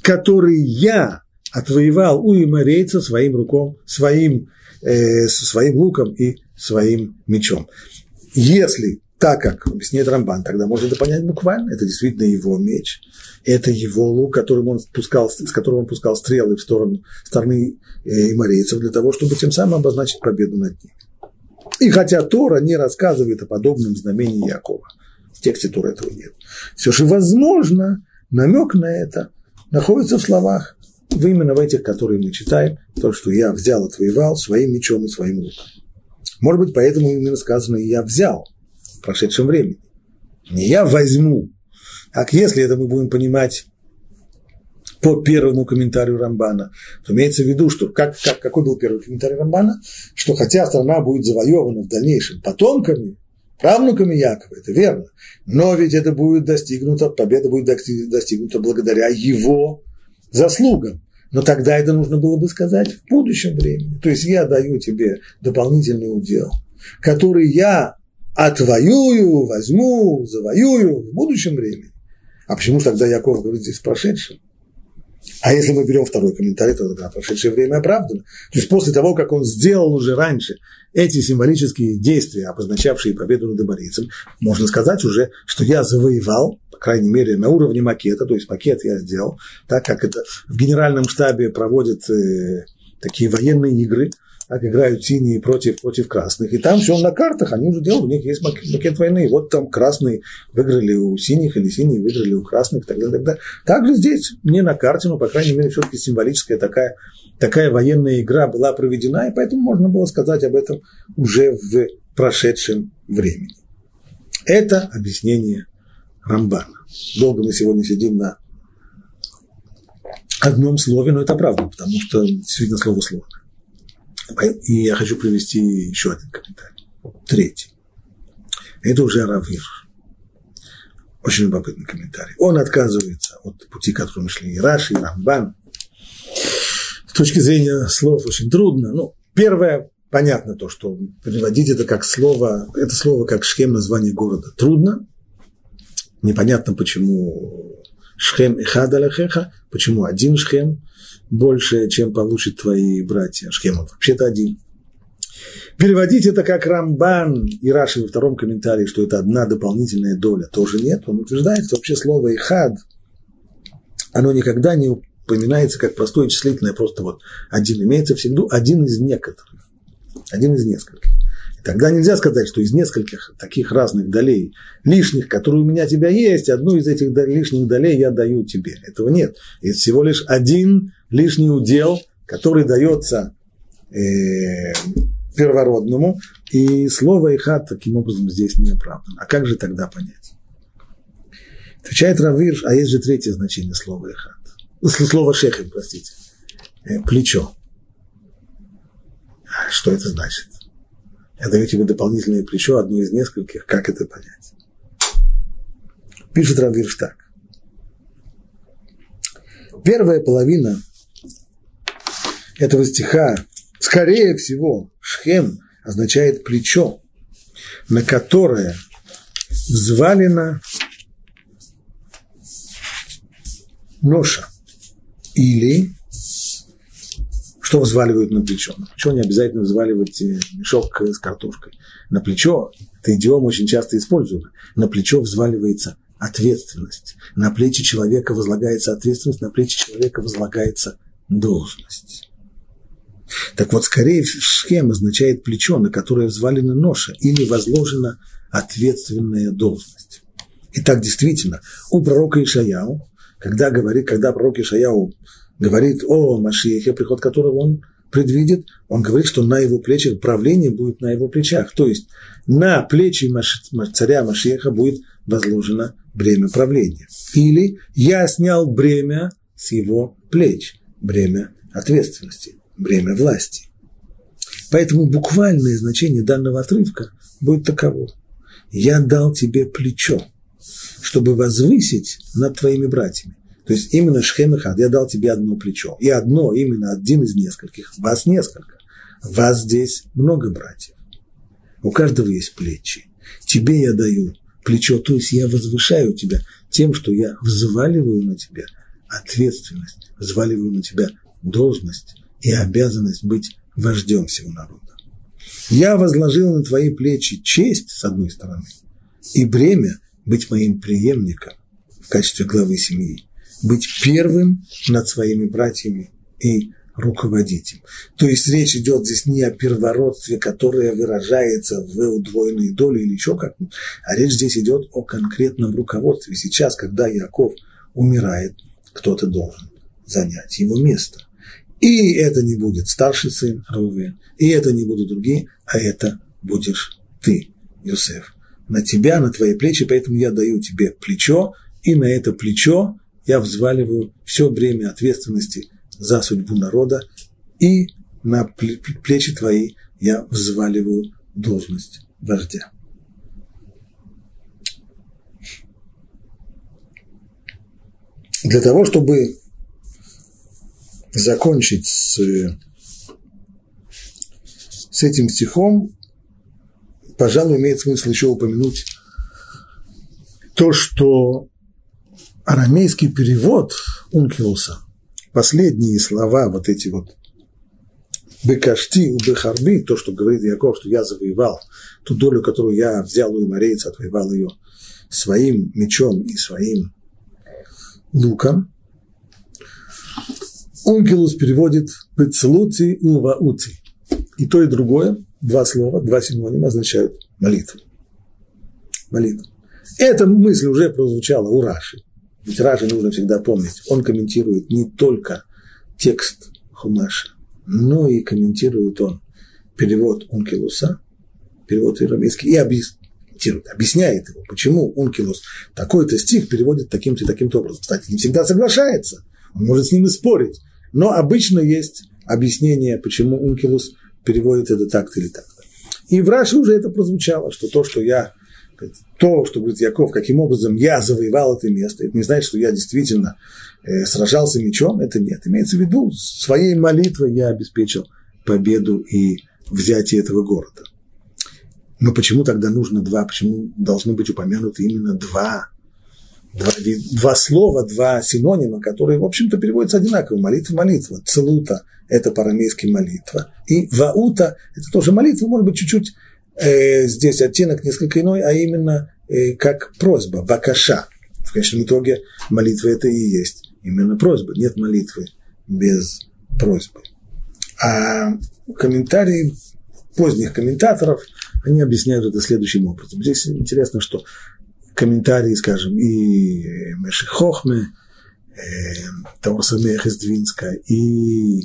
который я отвоевал у имарейца своим руком, своим, э, своим луком и своим мечом. Если так как объясняет Рамбан, тогда можно это понять буквально. Это действительно его меч. Это его лук, которым он пускал, с которым он пускал стрелы в сторону стороны э, имарейцев для того, чтобы тем самым обозначить победу над ними. И хотя Тора не рассказывает о подобном знамении Якова, в тексте Тора этого нет, все же возможно намек на это находится в словах, именно в этих, которые мы читаем, то, что я взял, отвоевал своим мечом и своим луком. Может быть, поэтому именно сказано «я взял» в прошедшем времени. Не «я возьму». Так если это мы будем понимать по первому комментарию Рамбана, то имеется в виду, что как, как, какой был первый комментарий Рамбана, что хотя страна будет завоевана в дальнейшем потомками, правнуками Якова, это верно, но ведь это будет достигнуто, победа будет достигнута благодаря его заслугам. Но тогда это нужно было бы сказать в будущем времени. То есть я даю тебе дополнительный удел, который я отвоюю, возьму, завоюю в будущем времени. А почему тогда Яков говорит здесь в прошедшем? А если мы берем второй комментарий, то тогда прошедшее время оправдано. То есть после того, как он сделал уже раньше эти символические действия, обозначавшие победу над Аборийцем, можно сказать уже, что я завоевал, по крайней мере, на уровне макета, то есть макет я сделал, так как это в генеральном штабе проводят э, такие военные игры, играют синие против, против красных. И там все на картах, они уже делают, у них есть макет войны. Вот там красные выиграли у синих, или синие выиграли у красных, и так далее. Так далее. Также здесь не на карте, но, по крайней мере, все-таки символическая такая, такая военная игра была проведена, и поэтому можно было сказать об этом уже в прошедшем времени. Это объяснение Рамбана. Долго мы сегодня сидим на одном слове, но это правда, потому что действительно слово сложное. И я хочу привести еще один комментарий. Третий. Это уже Равир. Очень любопытный комментарий. Он отказывается от пути, которым шли и Раши, и Рамбан. С точки зрения слов очень трудно. Ну, первое, понятно то, что переводить это как слово, это слово как шхем название города трудно. Непонятно, почему шхем и хадалахеха, почему один шхем, больше, чем получат твои братья. Шхем вообще-то один. Переводить это как Рамбан и Раши во втором комментарии, что это одна дополнительная доля, тоже нет. Он утверждает, что вообще слово «ихад» оно никогда не упоминается как простое числительное, просто вот один имеется в виду один из некоторых, один из нескольких. Тогда нельзя сказать, что из нескольких таких разных долей, лишних, которые у меня тебя есть, одну из этих лишних долей я даю тебе. Этого нет. Есть всего лишь один лишний удел, который дается э, первородному, и слово «ихат» таким образом здесь не оправдано. А как же тогда понять? Отвечает Равир, а есть же третье значение слова «ихат». Слово «шехет», простите. Э, плечо. Что это значит? Я даю тебе дополнительное плечо, одно из нескольких. Как это понять? Пишет Равирш так. Первая половина этого стиха, скорее всего, шхем означает плечо, на которое взвалена ноша или что взваливают на плечо? На плечо не обязательно взваливать э, мешок с картошкой. На плечо, это идиом очень часто используем, на плечо взваливается ответственность. На плечи человека возлагается ответственность, на плечи человека возлагается должность. Так вот, скорее шхем означает плечо, на которое взвалена ноша или возложена ответственная должность. И так действительно, у пророка Ишаяу, когда, говорит, когда пророк Ишаяу говорит о Машиехе, приход которого он предвидит, он говорит, что на его плечах правление будет на его плечах. То есть на плечи царя Машеха будет возложено бремя правления. Или я снял бремя с его плеч, бремя ответственности, бремя власти. Поэтому буквальное значение данного отрывка будет таково. Я дал тебе плечо, чтобы возвысить над твоими братьями. То есть именно Шхем я дал тебе одно плечо. И одно, именно один из нескольких. Вас несколько. Вас здесь много братьев. У каждого есть плечи. Тебе я даю плечо, то есть я возвышаю тебя тем, что я взваливаю на тебя ответственность, взваливаю на тебя должность и обязанность быть вождем всего народа. Я возложил на твои плечи честь, с одной стороны, и бремя быть моим преемником в качестве главы семьи быть первым над своими братьями и руководить им. То есть речь идет здесь не о первородстве, которое выражается в удвоенной доле или еще как а речь здесь идет о конкретном руководстве. Сейчас, когда Яков умирает, кто-то должен занять его место. И это не будет старший сын Рувен, и это не будут другие, а это будешь ты, Юсеф. На тебя, на твои плечи, поэтому я даю тебе плечо, и на это плечо я взваливаю все бремя ответственности за судьбу народа, и на плечи твои я взваливаю должность вождя. Для того, чтобы закончить с, с этим стихом, пожалуй, имеет смысл еще упомянуть то, что арамейский перевод Ункилуса, последние слова, вот эти вот Бекашти у Бехарби, то, что говорит Яков, что я завоевал ту долю, которую я взял у имарейца, отвоевал ее своим мечом и своим луком. Ункилус переводит «Бецлути уваути» – И то, и другое, два слова, два синонима означают молитву. Молитву. Эта мысль уже прозвучала у Раши. Ведь Раши нужно всегда помнить. Он комментирует не только текст Хумаша, но и комментирует он перевод Ункилуса, перевод иеромейский, и объясняет, объясняет его, почему Ункилус такой-то стих переводит таким-то и таким-то образом. Кстати, не всегда соглашается, он может с ним и спорить, но обычно есть объяснение, почему Ункилус переводит это так-то или так-то. И в Раше уже это прозвучало, что то, что я, то, что говорит Яков, каким образом я завоевал это место, это не значит, что я действительно э, сражался мечом, это нет. Имеется в виду, своей молитвой я обеспечил победу и взятие этого города. Но почему тогда нужно два, почему должны быть упомянуты именно два два, два слова, два синонима, которые, в общем-то, переводятся одинаково. Молитва, молитва. Целута – это по-арамейски молитва. И ваута – это тоже молитва, может быть, чуть-чуть э, здесь оттенок несколько иной, а именно э, как просьба, бакаша. В конечном итоге молитва – это и есть именно просьба. Нет молитвы без просьбы. А комментарии поздних комментаторов, они объясняют это следующим образом. Здесь интересно, что комментарии, скажем, и Меши Хохме, э, того Самеха из Двинска, и,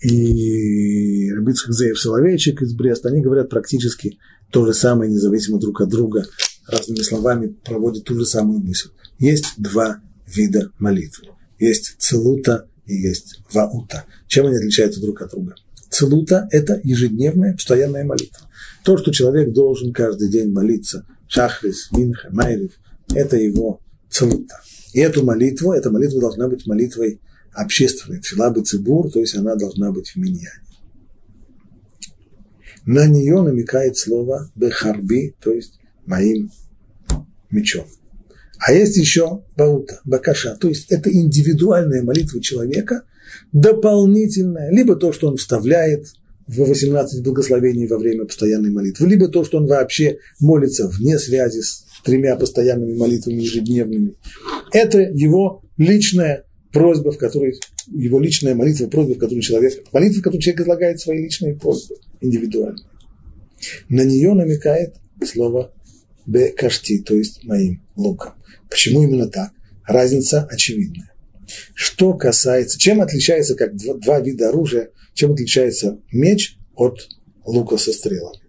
и Рабицких Зеев Соловейчик из Бреста, они говорят практически то же самое, независимо друг от друга, разными словами проводят ту же самую мысль. Есть два вида молитвы. Есть целута и есть ваута. Чем они отличаются друг от друга? Целута – это ежедневная, постоянная молитва. То, что человек должен каждый день молиться – Шахрис, Минха, Майрив, это его целута. И эту молитву, эта молитва должна быть молитвой общественной, филабы цибур, то есть она должна быть в миньяне. На нее намекает слово бехарби, то есть моим мечом. А есть еще баута, бакаша, то есть это индивидуальная молитва человека, дополнительная, либо то, что он вставляет в 18 благословений во время постоянной молитвы, либо то, что он вообще молится вне связи с тремя постоянными молитвами ежедневными. Это его личная просьба, в которой его личная молитва, просьба, в которой человек, молитва, в которой человек излагает свои личные просьбы индивидуально. На нее намекает слово бекашти, то есть моим луком. Почему именно так? Разница очевидная. Что касается, чем отличается как два, два вида оружия, чем отличается меч от лука со стрелами?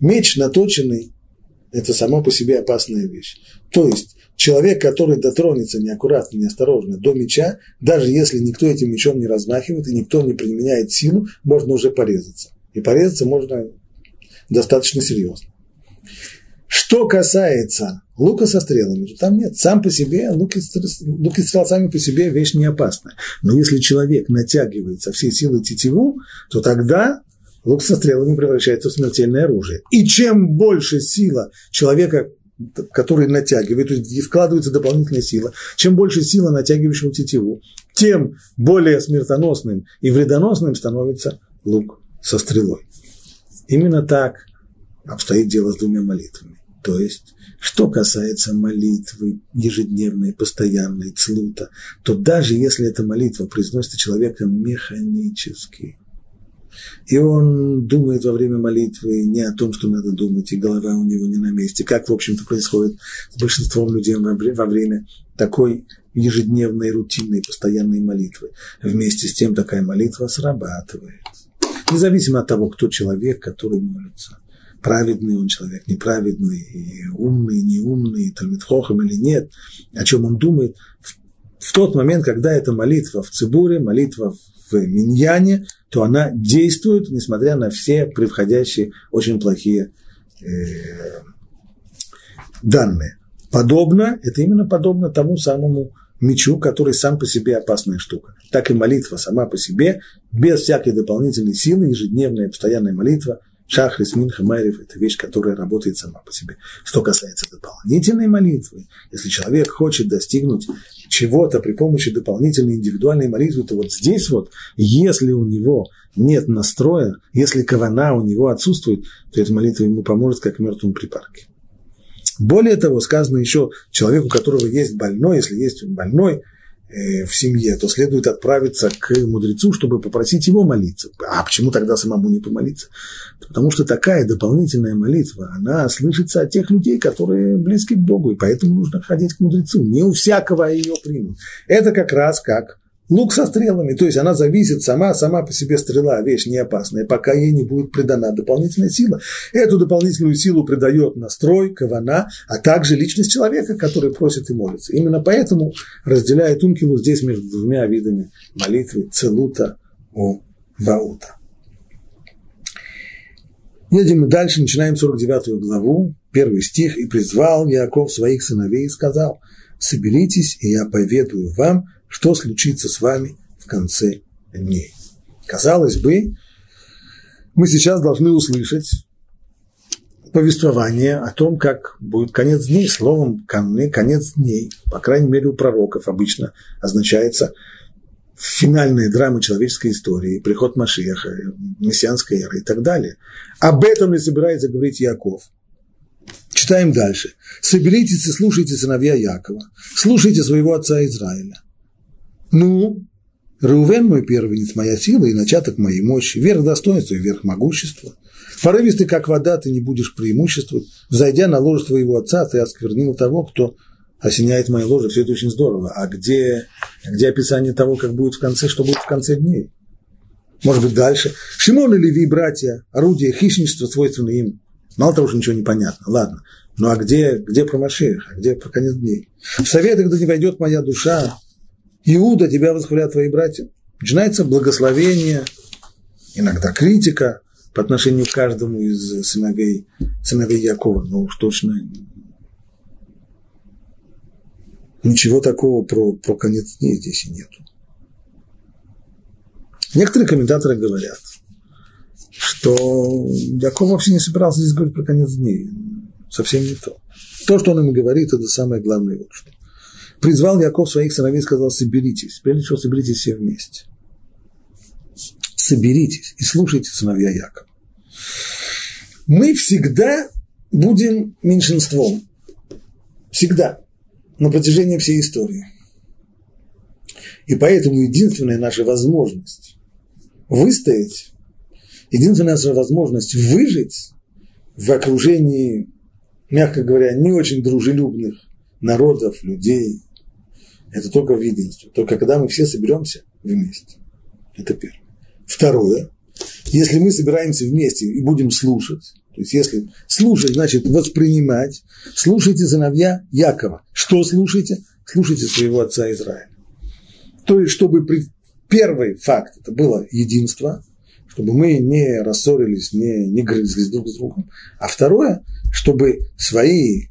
Меч наточенный – это сама по себе опасная вещь. То есть человек, который дотронется неаккуратно, неосторожно до меча, даже если никто этим мечом не размахивает и никто не применяет силу, можно уже порезаться. И порезаться можно достаточно серьезно. Что касается лука со стрелами, то там нет. Сам по себе, лук и, лук и стрел сами по себе вещь не опасная. Но если человек натягивает со всей силы тетиву, то тогда лук со стрелами превращается в смертельное оружие. И чем больше сила человека, который натягивает, то есть вкладывается дополнительная сила, чем больше сила натягивающего тетиву, тем более смертоносным и вредоносным становится лук со стрелой. Именно так обстоит дело с двумя молитвами. То есть, что касается молитвы ежедневной, постоянной, цлута, то даже если эта молитва произносится человеком механически, и он думает во время молитвы не о том, что надо думать, и голова у него не на месте, как, в общем-то, происходит с большинством людей во время такой ежедневной, рутинной, постоянной молитвы. Вместе с тем такая молитва срабатывает. Независимо от того, кто человек, который молится праведный он человек, неправедный, умный, неумный, Талмитхохам или нет, о чем он думает. В, тот момент, когда эта молитва в Цибуре, молитва Миньяне, то она действует, несмотря на все превходящие очень плохие э, данные. Подобно, это именно подобно тому самому мечу, который сам по себе опасная штука. Так и молитва сама по себе, без всякой дополнительной силы, ежедневная постоянная молитва – Шахрис, Минха, Майрев – это вещь, которая работает сама по себе. Что касается дополнительной молитвы, если человек хочет достигнуть чего-то при помощи дополнительной индивидуальной молитвы, то вот здесь вот, если у него нет настроя, если кавана у него отсутствует, то эта молитва ему поможет, как мертвому припарке. Более того, сказано еще, человеку, у которого есть больной, если есть больной, э, в семье, то следует отправиться к мудрецу, чтобы попросить его молиться. А почему тогда самому не помолиться? Потому что такая дополнительная молитва, она слышится от тех людей, которые близки к Богу, и поэтому нужно ходить к мудрецу. Не у всякого ее примут. Это как раз как лук со стрелами, то есть она зависит сама, сама по себе стрела, вещь не опасная, пока ей не будет придана дополнительная сила. Эту дополнительную силу придает настрой, кавана, а также личность человека, который просит и молится. Именно поэтому разделяет Ункилу здесь между двумя видами молитвы целута о ваута. Едем мы дальше, начинаем 49 главу, первый стих. «И призвал Яков своих сыновей и сказал, соберитесь, и я поведаю вам, что случится с вами в конце дней. Казалось бы, мы сейчас должны услышать повествование о том, как будет конец дней. Словом, конец дней, по крайней мере, у пророков обычно означается финальная драма человеческой истории, приход Машеха, мессианская эра и так далее. Об этом не собирается говорить Яков. Читаем дальше. «Соберитесь и слушайте сыновья Якова, слушайте своего отца Израиля. Ну, Реувен мой первенец, моя сила и начаток моей мощи, верх достоинства и верх могущества. Порывистый, как вода, ты не будешь преимуществовать. Взойдя на ложе твоего отца, ты осквернил того, кто осеняет мои ложи. Все это очень здорово. А где, где описание того, как будет в конце, что будет в конце дней? Может быть, дальше. Шимон и Леви, братья, орудие хищничества, свойственное им. Мало того, что ничего не понятно. Ладно. Ну а где, где про Машех? А где про конец дней? В советы, когда не войдет моя душа, Иуда, тебя восхвалят твои братья. Начинается благословение, иногда критика по отношению к каждому из сыновей, сыновей Якова. Но уж точно ничего такого про, про конец дней здесь и нету. Некоторые комментаторы говорят, что Яков вообще не собирался здесь говорить про конец дней. Совсем не то. То, что он им говорит, это самое главное. Вот что призвал Яков своих сыновей и сказал, соберитесь. Прежде всего, соберитесь все вместе. Соберитесь и слушайте сыновья Якова. Мы всегда будем меньшинством. Всегда. На протяжении всей истории. И поэтому единственная наша возможность выстоять, единственная наша возможность выжить в окружении, мягко говоря, не очень дружелюбных народов, людей, это только в единстве. Только когда мы все соберемся вместе. Это первое. Второе. Если мы собираемся вместе и будем слушать, то есть если слушать, значит воспринимать, слушайте сыновья Якова. Что слушайте? Слушайте своего отца Израиля. То есть, чтобы при... первый факт, это было единство, чтобы мы не рассорились, не, не грызлись друг с другом. А второе, чтобы свои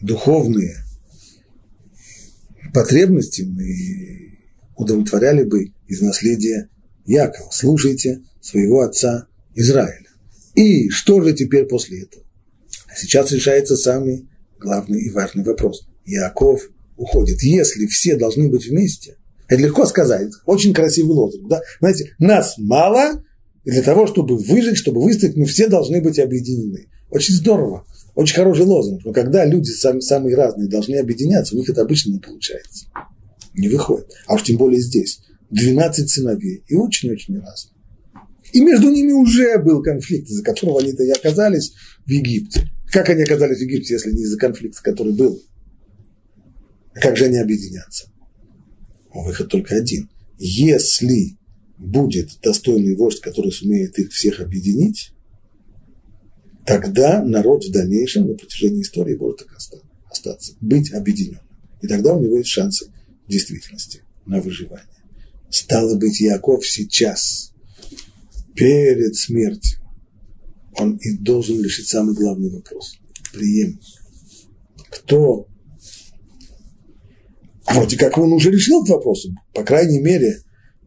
духовные потребности мы удовлетворяли бы из наследия Якова. Слушайте своего отца Израиля. И что же теперь после этого? Сейчас решается самый главный и важный вопрос. Яков уходит. Если все должны быть вместе, это легко сказать, очень красивый лозунг. Да? Знаете, нас мало, и для того, чтобы выжить, чтобы выстоять, мы все должны быть объединены. Очень здорово. Очень хороший лозунг, но когда люди сам, самые разные должны объединяться, у них это обычно не получается. Не выходит. А уж тем более здесь. 12 сыновей и очень-очень разные. И между ними уже был конфликт, из-за которого они-то и оказались в Египте. Как они оказались в Египте, если не из-за конфликта, который был? Как же они объединятся? Выход только один. Если будет достойный вождь, который сумеет их всех объединить, тогда народ в дальнейшем на протяжении истории может так остаться, быть объединенным. И тогда у него есть шансы в действительности на выживание. Стало быть, Яков сейчас, перед смертью, он и должен решить самый главный вопрос. Прием. Кто? Вроде как он уже решил этот вопрос. По крайней мере,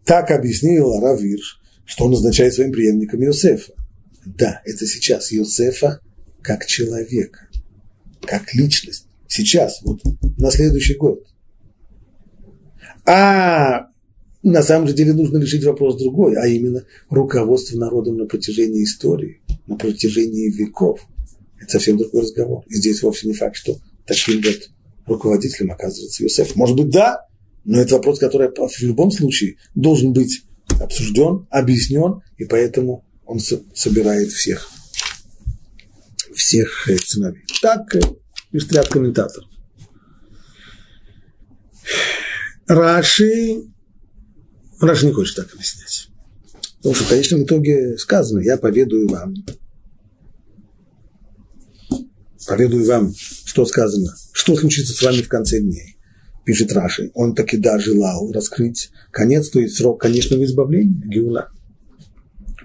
так объяснил Равирш, что он назначает своим преемником Иосифа. Да, это сейчас Йосефа как человека, как личность. Сейчас, вот на следующий год. А на самом деле нужно решить вопрос другой, а именно руководство народом на протяжении истории, на протяжении веков. Это совсем другой разговор. И здесь вовсе не факт, что таким вот руководителем оказывается Иосиф. Может быть, да, Но это вопрос, который в любом случае должен быть обсужден, объяснен, и поэтому он собирает всех, всех э, сыновей. Так э, пишет ряд комментаторов. Раши, Раши не хочет так объяснять. Потому что в конечном итоге сказано, я поведаю вам, поведаю вам, что сказано, что случится с вами в конце дней. Пишет Раши, он таки да желал раскрыть конец, то есть срок конечного избавления, Геула.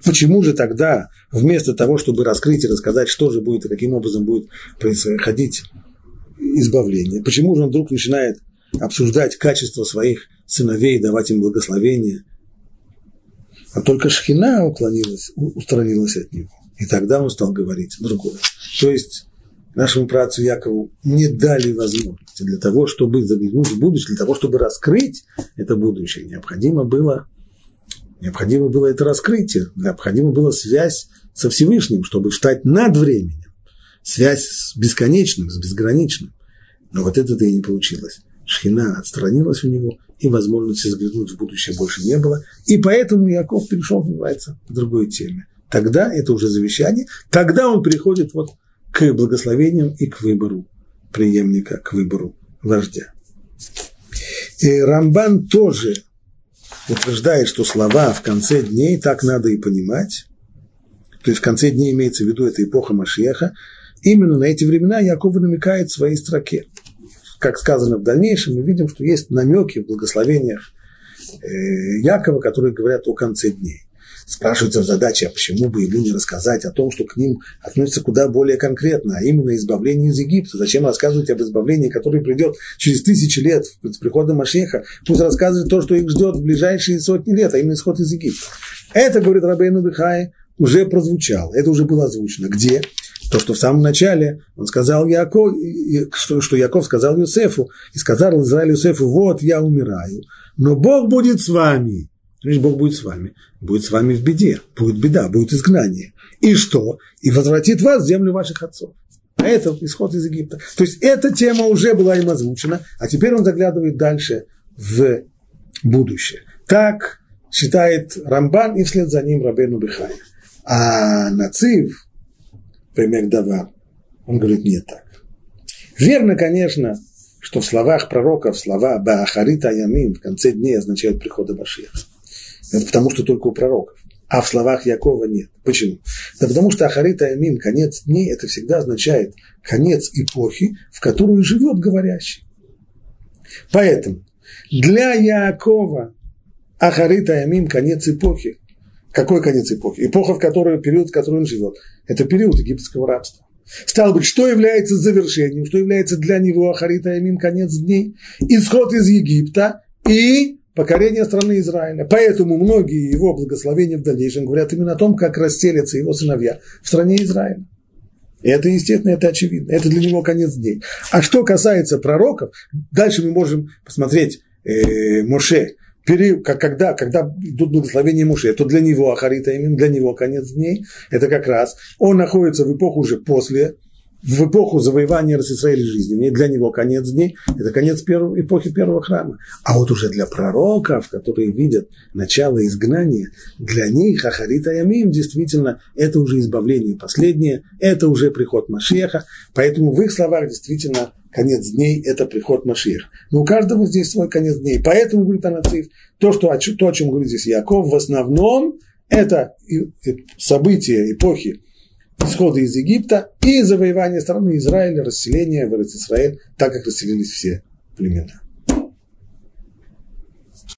Почему же тогда, вместо того, чтобы раскрыть и рассказать, что же будет и каким образом будет происходить избавление, почему же он вдруг начинает обсуждать качество своих сыновей, давать им благословение – а только шхина уклонилась, устранилась от него. И тогда он стал говорить другое. То есть нашему працу Якову не дали возможности для того, чтобы заглянуть в будущее, для того, чтобы раскрыть это будущее. Необходимо было, необходимо было это раскрытие, необходимо была связь со Всевышним, чтобы встать над временем, связь с бесконечным, с безграничным. Но вот это-то и не получилось. Шхина отстранилась у него, и возможности заглянуть в будущее больше не было. И поэтому Яков перешел, называется, к другой теме. Тогда это уже завещание, тогда он приходит вот к благословениям и к выбору преемника, к выбору вождя. И Рамбан тоже утверждает, что слова в конце дней так надо и понимать. То есть в конце дней имеется в виду эта эпоха Машеха. Именно на эти времена Яков намекает в своей строке как сказано в дальнейшем, мы видим, что есть намеки в благословениях э, Якова, которые говорят о конце дней. Спрашивается в задаче, а почему бы ему не рассказать о том, что к ним относится куда более конкретно, а именно избавление из Египта. Зачем рассказывать об избавлении, которое придет через тысячи лет с приходом Машеха? Пусть рассказывает то, что их ждет в ближайшие сотни лет, а именно исход из Египта. Это, говорит Рабейну Бихай, уже прозвучало, это уже было озвучено. Где? То, что в самом начале он сказал Яков, что, что Яков сказал Юсефу, и сказал Израиль Юсефу, вот я умираю, но Бог будет с вами. Значит, Бог будет с вами. Будет с вами в беде. Будет беда, будет изгнание. И что? И возвратит вас в землю ваших отцов. А это исход из Египта. То есть эта тема уже была им озвучена, а теперь он заглядывает дальше в будущее. Так считает Рамбан и вслед за ним Рабену Бихай. А Нацив, Пемек Давар. Он говорит, не так. Верно, конечно, что в словах пророков слова Баахарита Ямим в конце дней означают прихода Башиха. Это потому, что только у пророков. А в словах Якова нет. Почему? Да потому что Ахарита Ямим, конец дней, это всегда означает конец эпохи, в которую живет говорящий. Поэтому для Якова Ахарита Ямим конец эпохи. Какой конец эпохи? Эпоха, в которой, период, в котором он живет. Это период египетского рабства. Стало быть, что является завершением, что является для него Ахарита Амин конец дней? Исход из Египта и покорение страны Израиля. Поэтому многие его благословения в дальнейшем говорят именно о том, как расселятся его сыновья в стране Израиля. И это, естественно, это очевидно. Это для него конец дней. А что касается пророков, дальше мы можем посмотреть э, Моше, как, когда, когда идут благословения Муше, то для него Ахарита именно для него конец дней, это как раз он находится в эпоху уже после, в эпоху завоевания Израиля жизни, для него конец дней, это конец первого, эпохи первого храма. А вот уже для пророков, которые видят начало изгнания, для них Ахарита Ямим действительно это уже избавление последнее, это уже приход Машеха, поэтому в их словах действительно конец дней – это приход Машир. Но у каждого здесь свой конец дней. Поэтому, говорит Анациф, то, что, то, о чем говорит здесь Яков, в основном это события эпохи исхода из Египта и завоевания страны Израиля, расселения в Израиль, так как расселились все племена.